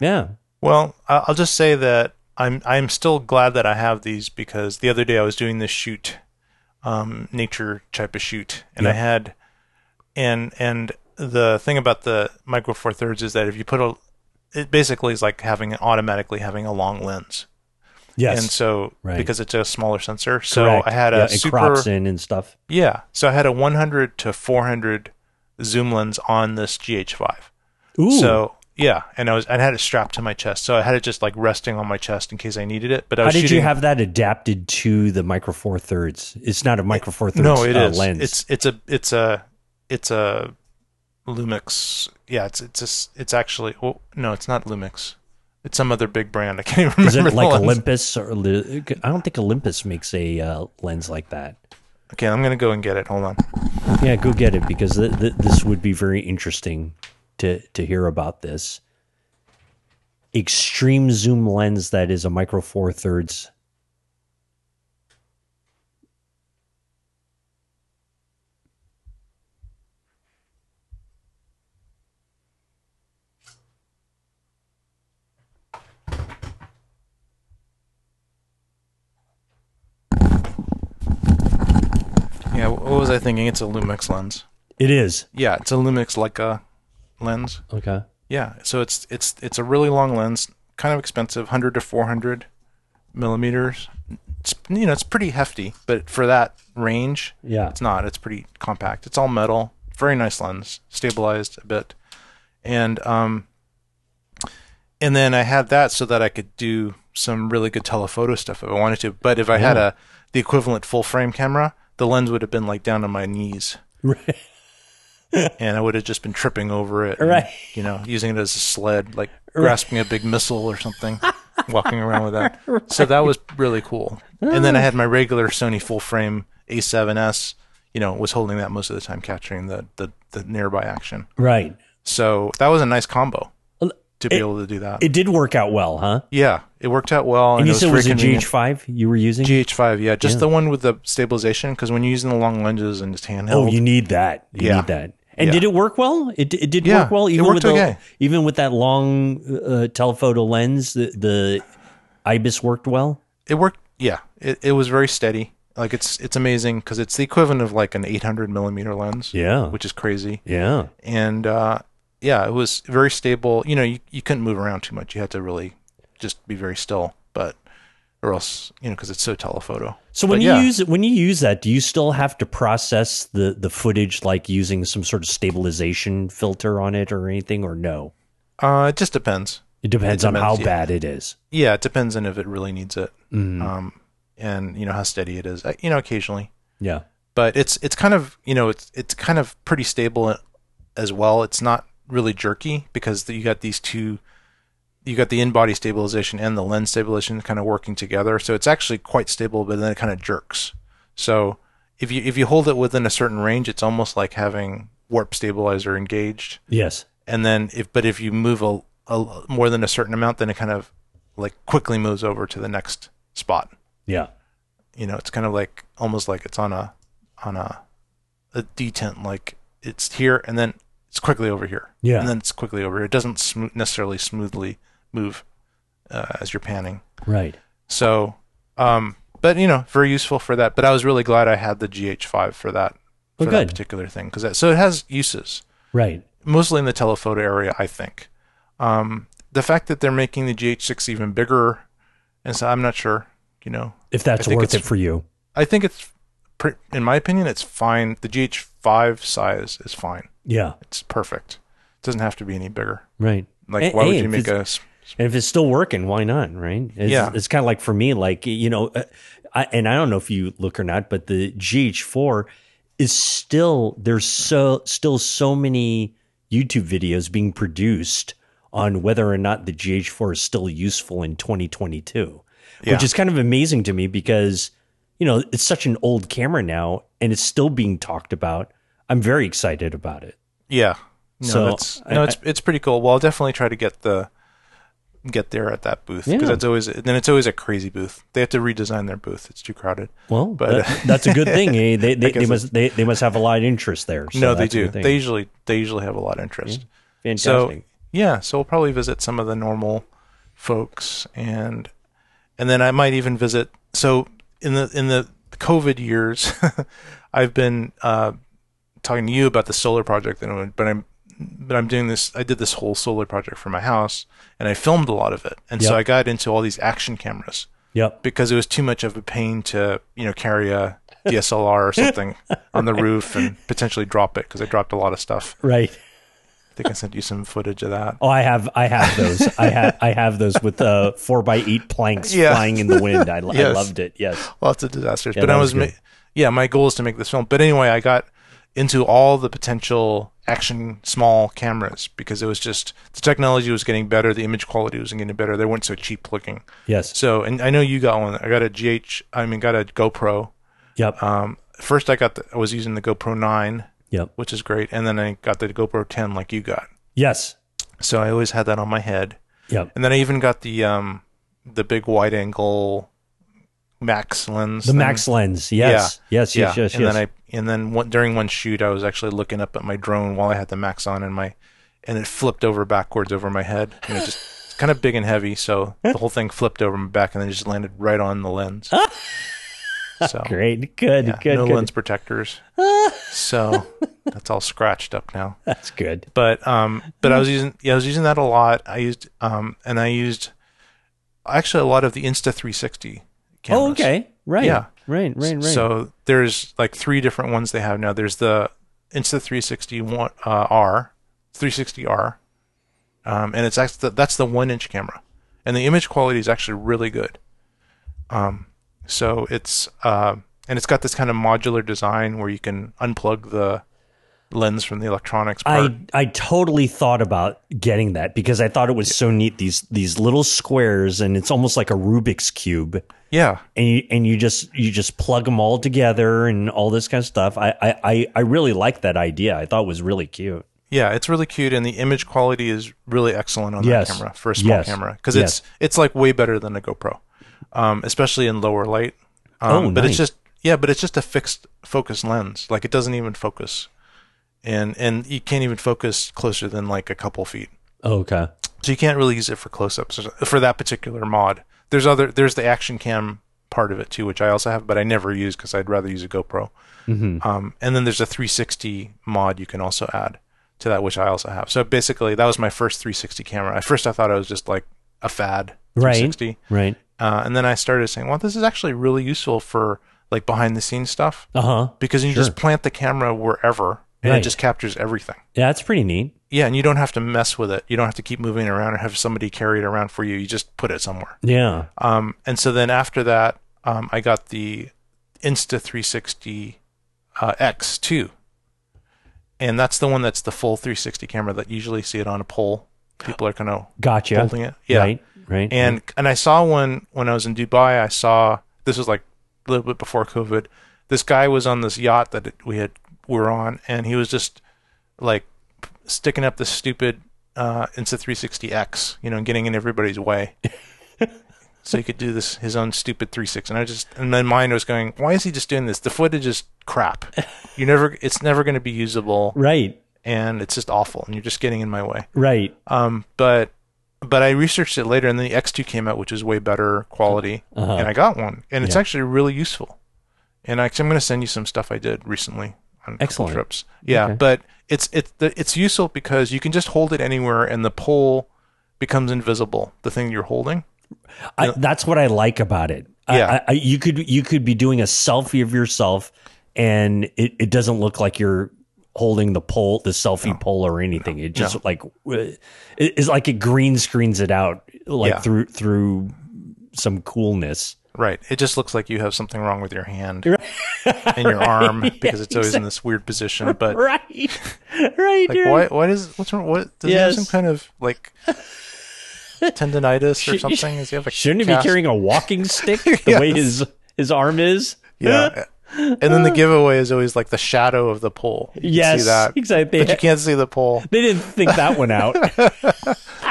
yeah, Well, I'll just say that I'm I'm still glad that I have these because the other day I was doing this shoot, um, nature type of shoot, and I had, and and the thing about the Micro Four Thirds is that if you put a, it basically is like having automatically having a long lens, yes, and so Right. because it's a smaller sensor, so correct. I had a yeah, it super crops in and stuff. yeah, so I had a 100 to 400 zoom lens on this GH5. Ooh, So yeah, and I was I had it strapped to my chest, so I had it just like resting on my chest in case I needed it. But I how did shooting, you have that adapted to the Micro Four Thirds? It's not a Micro Four Thirds No, it uh, is. lens. It's it's a it's a it's a Lumix. Yeah, it's it's a s it's actually oh no, it's not Lumix. It's some other big brand. I can't even Is remember. it the like lens. Olympus or I don't think Olympus makes a uh, lens like that. Okay, I'm gonna go and get it. Hold on. Yeah, go get it because th- th- this would be very interesting to to hear about this extreme zoom lens that is a Micro Four Thirds. Yeah, what was I thinking? It's a Lumix lens. It is Yeah, it's a Lumix Leica lens. okay. Yeah, so it's it's it's a really long lens, kind of expensive, hundred to four hundred millimeters. It's you know it's pretty hefty, but for that range, Yeah, it's not. It's pretty compact. It's all metal, very nice lens, stabilized a bit, and um, and then I had that so that I could do some really good telephoto stuff if I wanted to. But if I had a the equivalent full frame camera, the lens would have been like down on my knees right. and I would have just been tripping over it, and, Right. You know, using it as a sled, like grasping a big missile or something, walking around with that. So that was really cool. And then I had my regular Sony full frame A7S. You know, was holding that most of the time, capturing the the, the nearby action. right. So that was a nice combo to be it- able to do that. It did work out well, huh? yeah, it worked out well. And you it was said it very was a. GH5 you were using? GH5, yeah, just Yeah. the one with the stabilization. Because when you're using the long lenses and it's handheld, Oh, you need that. You Yeah. need that. And Yeah. did it work well? It, it did work well, it even worked with the, okay. even with that long uh, telephoto lens. The, the ibis worked well. it worked yeah it, it was very steady like it's it's amazing because it's the equivalent of like an 800 millimeter lens Yeah, which is crazy yeah, and uh yeah it was very stable you know you, you couldn't move around too much you had to really just be very still but or else you know because it's so telephoto So when But you yeah. use when you use that, do you still have to process the the footage like using some sort of stabilization filter on it or anything, or no? uh it just depends It depends It on how yeah. bad it is. Yeah, it depends on if it really needs it, Mhm. um, and you know how steady it is. Uh, You know, occasionally, yeah. but it's it's kind of you know it's it's kind of pretty stable as well. It's not really jerky because you got these two, you got the in-body stabilization and the lens stabilization kind of working together. So it's actually quite stable, but then it kind of jerks. So if you if you hold it within a certain range, it's almost like having warp stabilizer engaged. Yes. And then if but if you move a, a more than a certain amount, then it kind of like quickly moves over to the next spot Yeah. you know it's kind of like almost like it's on a on a a detent like it's here and then it's quickly over here Yeah. and then it's quickly over here it doesn't smo- necessarily smoothly move uh, as you're panning Right. so um but you know very useful for that but i was really glad i had the gh5 for that for Well, that particular thing because so it has uses Right. mostly in the telephoto area, I think. Um, the fact that they're making the GH6 even bigger, and so I'm not sure. You know, If that's worth it for you. I think it's, in my opinion, it's fine. The GH5 size is fine. Yeah. It's perfect. It doesn't have to be any bigger. Right. Like, why would you make a? And if it's still working, why not? Right? It's, Yeah. It's kind of like for me, like you know, uh, I, and I don't know if you look or not, but the GH4 is still there's so still so many YouTube videos being produced on whether or not the GH4 is still useful in 2022, Yeah. which is kind of amazing to me because you know it's such an old camera now and it's still being talked about. I'm very excited about it. Yeah. No, So, that's I- no, it's it's pretty cool. Well, I'll definitely try to get the get there at that booth because Yeah. that's always then it's always a crazy booth. They have to redesign their booth. It's too crowded. Well, But- that- [LAUGHS] that's a good thing. Eh? They they, they must they, they must have a lot of interest there. So no, they do. They usually they usually have a lot of interest. Fantastic. So yeah, so we'll probably visit some of the normal folks and and then I might even visit so in the in the COVID years [LAUGHS] I've been uh talking to you about the solar project and but I'm but I'm doing this I did this whole solar project for my house and I filmed a lot of it. And so I got into all these action cameras yep. because it was too much of a pain to, you know, carry a DSLR or something [LAUGHS] on the roof and potentially drop it because I dropped a lot of stuff. Right. I think I sent you some footage of that. Oh, I have I have those. I have [LAUGHS] I have those with uh, four by eight planks Yeah. flying in the wind. I, I loved it. Yes. lots of disasters. Yeah, but I was was, ma- yeah, my goal is to make this film. But anyway, I got into all the potential action small cameras because it was just the technology was getting better, the image quality was getting better. They weren't so cheap looking. Yes. So, and I know you got one. I got a GH. I mean, got a GoPro. Yep. Um, first I got the, I was using the GoPro nine, Yep. which is great, and then I got the GoPro ten like you got. Yes. So I always had that on my head. Yep. And then I even got the um the big wide angle max lens. The thing. max lens. Yes. Yes. Yes. Yes. and yes. then I and then one, during one shoot, I was actually looking up at my drone while I had the max on, and my and it flipped over backwards over my head. You know, just it's kind of big and heavy, so the whole thing flipped over my back, and then just landed right on the lens. [LAUGHS] so Great. Good. yeah, good. no good. lens protectors. so that's all scratched up now. [LAUGHS] That's good. But um, but I was using yeah, I was using that a lot. I used um, and I used actually a lot of the Insta 360 cameras. Oh, okay. Right. Yeah. Right. Right. Right. So there's like three different ones they have now. There's the Insta 360 uh, R, 360R, um, and it's actually that's the one inch camera, and the image quality is actually really good. Um, so it's uh, and it's got this kind of modular design where you can unplug the lens from the electronics part. I I totally thought about getting that because I thought it was so neat. These these little squares and it's almost like a Rubik's cube, yeah, and you and you just you just plug them all together and all this kind of stuff. I I I, I really like that idea. I thought it was really cute. Yeah, it's really cute, and the image quality is really excellent on Yes. that camera for a small Yes. camera because Yes. it's it's like way better than a GoPro, um, especially in lower light. Um, Oh, but nice. it's just yeah, but it's just a fixed focus lens. Like it doesn't even focus, and and you can't even focus closer than like a couple feet. Okay. So you can't really use it for close-ups for that particular mod. There's other there's the action cam part of it too, which I also have, but I never use because I'd rather use a GoPro. Mm-hmm. Um, and then there's a 360 mod you can also add to that, which I also have. So basically, that was my first 360 camera. At first, I thought it was just like a fad Right. 360, Right. uh, and then I started saying, well, this is actually really useful for like behind the scenes stuff Uh huh. because you Sure. just plant the camera wherever and Right. it just captures everything. Yeah, that's pretty neat. Yeah, and you don't have to mess with it. You don't have to keep moving it around or have somebody carry it around for you. You just put it somewhere. Yeah. Um, and so then after that, um, I got the Insta 360 uh, X2, and that's the one that's the full 360 camera that usually see it on a pole. People are kind of Gotcha. holding it. Yeah, Right. Right. and and I saw one when I was in Dubai. I saw this was like a little bit before COVID. This guy was on this yacht that we had we were on, and he was just like sticking up the stupid uh, Insta 360X, you know, and getting in everybody's way. [LAUGHS] so he could do this his own stupid 360. And I just in my mind was going, why is he just doing this? The footage is crap. [LAUGHS] You never, it's never going to be usable, right. and it's just awful, and you're just getting in my way. Right. Um, but but I researched it later, and then the X2 came out, which is way better quality, Uh-huh. and I got one, and it's actually really useful. And actually, I'm going to send you some stuff I did recently on Excellent. trips. Yeah, Okay. but it's it's it's useful because you can just hold it anywhere, and the pole becomes invisible. The thing you're holding. I, that's what I like about it. Yeah. I, I, you could you could be doing a selfie of yourself, and it, it doesn't look like you're holding the pole, the selfie pole, or anything. It just like uh, it- it's like it green screens it out like Yeah. through through some coolness. Right. It just looks like you have something wrong with your hand [LAUGHS] and your arm [LAUGHS] because it's always in this weird position. But Right, [LAUGHS] right. like, why? Why does what's wrong? What does he have some kind of like tendonitis or something? Does he have a Shouldn't he be carrying a walking stick the way his his arm is? Yeah. and then the giveaway is always like the shadow of the pole. You Yes, see that. exactly. But you can't see the pole. They didn't think that one out.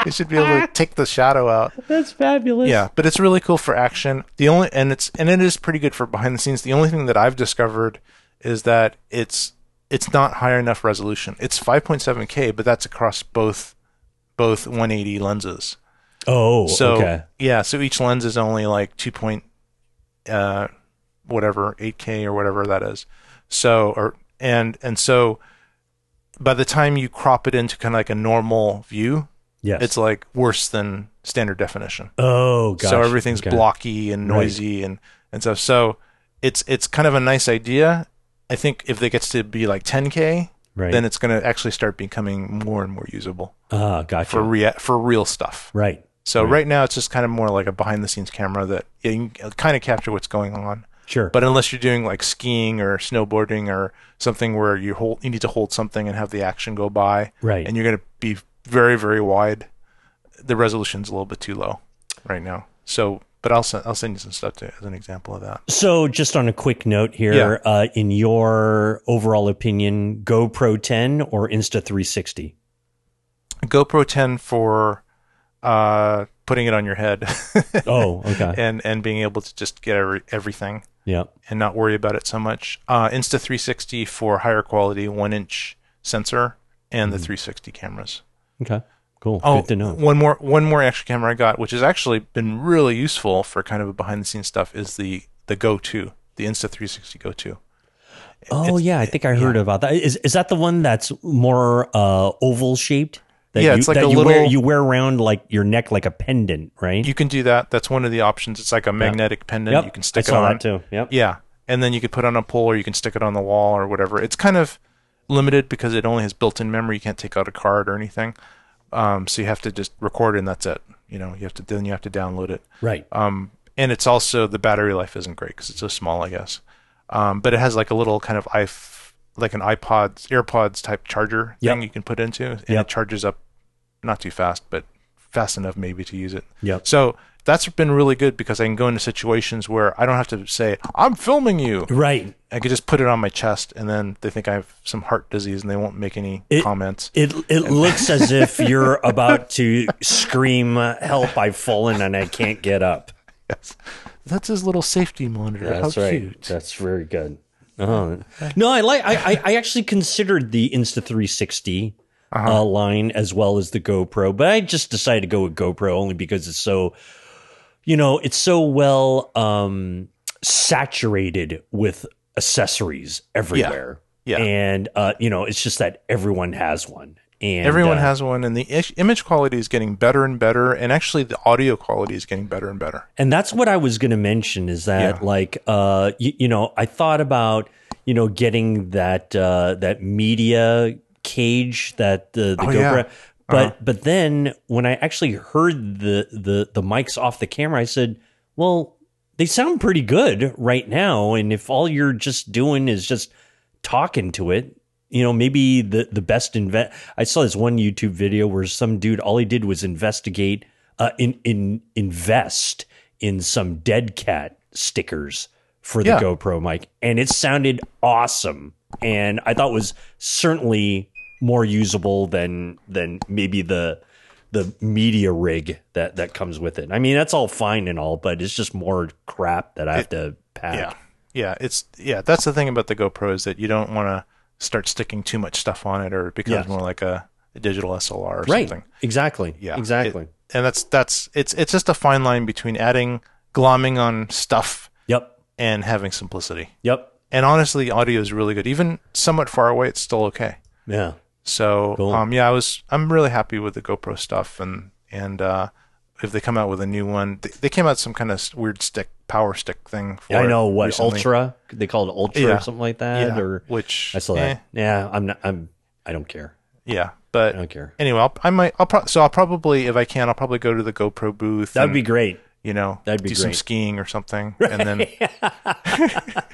You should be able to take the shadow out. That's fabulous. Yeah, but it's really cool for action. The only and it's and it is pretty good for behind the scenes. The only thing that I've discovered is that it's it's not high enough resolution. It's 5.7K, but that's across both both 180 lenses. Oh, So okay. yeah, so each lens is only like 2 point uh whatever 8K or whatever that is. So or and and so by the time you crop it into kind of like a normal view, Yes. it's like worse than standard definition. oh, gosh. So everything's Okay. blocky and Right. noisy and and stuff. So it's it's kind of a nice idea. I think if it gets to be like 10K, Right. then it's going to actually start becoming more and more usable Ah, gotcha. for rea- for real stuff. right. So Right. right. now it's just kind of more like a behind the scenes camera that you can kind of capture what's going on. Sure. But unless you're doing like skiing or snowboarding or something where you hold you need to hold something and have the action go by, Right. And you're going to be very very wide. The resolution's a little bit too low right now. So, but I'll send I'll send you some stuff to, as an example of that. so, just on a quick note here, Yeah. uh, in your overall opinion, GoPro 10 or Insta 360? GoPro 10 for uh, putting it on your head [LAUGHS] Oh, okay. and and being able to just get every, everything yeah. and not worry about it so much. Uh, Insta 360 for higher quality one inch sensor and the 360 cameras. Okay. Cool. Oh, Good to know. one more one more extra camera I got, which has actually been really useful for kind of a behind the scenes stuff, is the the Go 2, the Insta 360 Go 2. Oh, it's- yeah. I think I heard about that. Is is that the one that's more uh, oval shaped? That Yeah, you, it's like that a you wear little- you wear around like your neck like a pendant, right? You can do that. That's one of the options. It's like a magnetic pendant. yep. You can stick I saw it on. that too. Yep. Yeah, and then you could put it on a pole, or you can stick it on the wall, or whatever. It's kind of limited because it only has built-in memory. You can't take out a card or anything. Um, so you have to just record it and that's it. You know, you have to then you have to download it. Right. Um, and it's also the battery life isn't great because it's so small, I guess. Um, but it has like a little kind of i like an iPod's AirPods type charger Yep. thing you can put into, and Yep. it charges up not too fast, but fast enough maybe to use it. Yeah. So that's been really good because I can go into situations where I don't have to say I'm filming you. Right. I could just put it on my chest, and then they think I have some heart disease, and they won't make any It- comments. It it looks [LAUGHS] as if you're about to scream, "Help! I've fallen and I can't get up." Yes. That's his little safety monitor. That's How right. cute. That's very good. Oh. No, I like. I, I I actually considered the Insta 360 Uh-huh. uh, line as well as the GoPro, but I just decided to go with GoPro only because it's so, you know, it's so well um, saturated with accessories everywhere. Yeah. and uh, you know, it's just that everyone has one. And Everyone uh, has one, and the image quality is getting better and better, and actually the audio quality is getting better and better. And that's what I was going to mention is that Yeah. like uh you, you know, I thought about you know, getting that uh, that media cage that the, the Oh, GoPro. yeah. But but then when I actually heard the the the mics off the camera, I said, "Well, they sound pretty good right now. And if all you're just doing is just talking to it, you know, maybe the the best invent. I saw this one YouTube video where some dude all he did was investigate, uh, in in invest in some dead cat stickers for the Yeah. GoPro mic, and it sounded awesome. And I thought was certainly more usable than than maybe the the media rig that that comes with it. I mean, that's all fine and all, but it's just more crap that I have to pack. Yeah, yeah. It's yeah. That's the thing about the GoPro is that you don't want to start sticking too much stuff on it, or it becomes Yes. more like a, a digital SLR or right. something. Exactly. Yeah, Exactly. It- and that's that's it's it's just a fine line between adding glomming on stuff yep. and having simplicity. Yep. And honestly, audio is really good. Even somewhat far away, it's still okay. Yeah. So Cool. um, yeah, I was I'm really happy with the GoPro stuff, and and uh, if they come out with a new one, they, they came out some kind of weird stick power stick thing. For I know what recently. ultra they call it ultra Yeah. or something like that yeah, or which I saw eh, that. Yeah, I'm not I'm I don't care. yeah, but I don't care. anyway, I'll, I might I'll pro- so I'll probably if I can I'll probably go to the GoPro booth. That'd and, be great. You know that'd be do some skiing or something, [LAUGHS] and then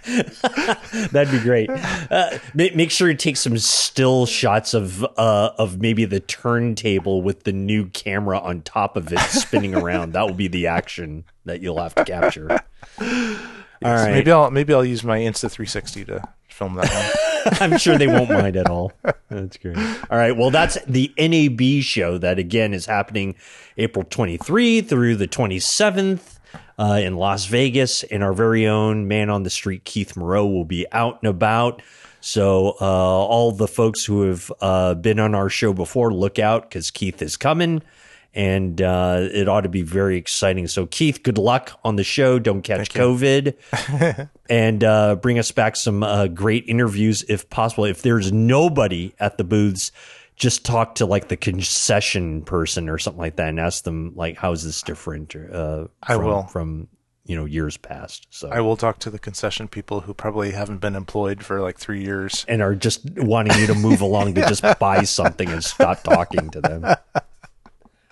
[LAUGHS] That'd be great. Uh, make, make sure you take some still shots of uh, of maybe the turntable with the new camera on top of it spinning [LAUGHS] around. That will be the action that you'll have to capture. All right. maybe I'll maybe I'll use my Insta 360 to film that one. [LAUGHS] I'm sure they won't mind at all. That's great. All right. Well, that's the NAB show that again is happening April 23 through the 27th uh, in Las Vegas. And our very own man on the street, Keith Moreau, will be out and about. So uh, all the folks who have uh, been on our show before, look out because Keith is coming. And uh, it ought to be very exciting. So, Keith, good luck on the show. Don't catch COVID [LAUGHS] and uh, bring us back some uh, great interviews if possible. If there's nobody at the booths, just talk to like the concession person or something like that and ask them like, how is this different? Uh, I from, will. from you know years past. So I will talk to the concession people who probably haven't been employed for like three years. and are just wanting you to move along to just [LAUGHS] buy something and stop talking to them.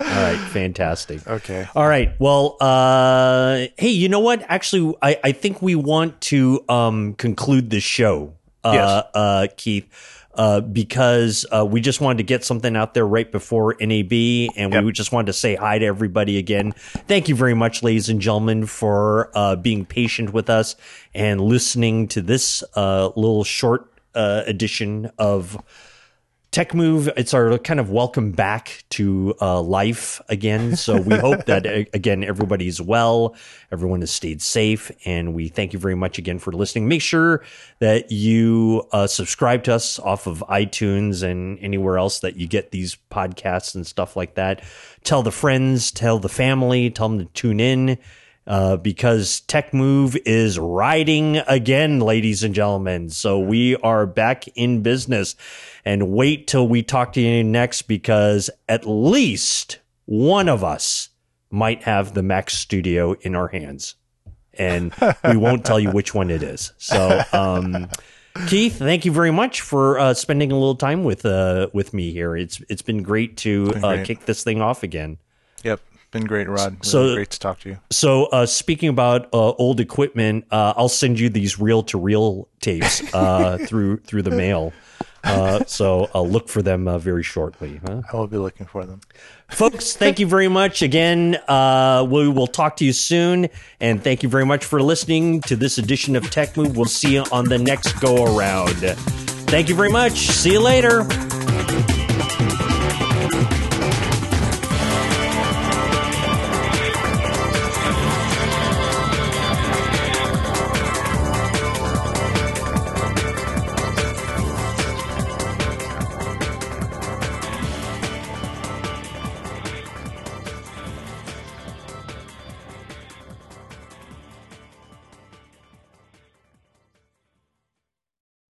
All right, fantastic. Okay. All right. Well, uh, hey, you know what? Actually, I, I think we want to um, conclude the show, uh, Yes. uh, Keith, uh, because uh, we just wanted to get something out there right before NAB, and Yep. we just wanted to say hi to everybody again. Thank you very much, ladies and gentlemen, for uh, being patient with us and listening to this uh, little short uh, edition of Tech Move, it's our kind of welcome back to uh, life again. So we hope [LAUGHS] that, again, everybody's well, everyone has stayed safe, and we thank you very much again for listening. Make sure that you uh, subscribe to us off of iTunes and anywhere else that you get these podcasts and stuff like that. Tell the friends, tell the family, tell them to tune in uh, because Tech Move is riding again, ladies and gentlemen. So we are back in business. And wait till we talk to you next because at least one of us might have the Mac Studio in our hands. And we won't tell you which one it is. So, um, Keith, thank you very much for uh, spending a little time with uh, with me here. It's it's been great to been uh, kick this thing off again. Yep. Been great, Rod. Really So- great to talk to you. So, uh, speaking about uh, old equipment, uh, I'll send you these reel to reel tapes uh, [LAUGHS] through through the mail. Uh, so I'll look for them uh, very shortly. Huh? I will be looking for them. Folks, thank you very much again. Uh, we will talk to you soon, and thank you very much for listening to this edition of Tech Move. We'll see you on the next go around. Thank you very much. See you later.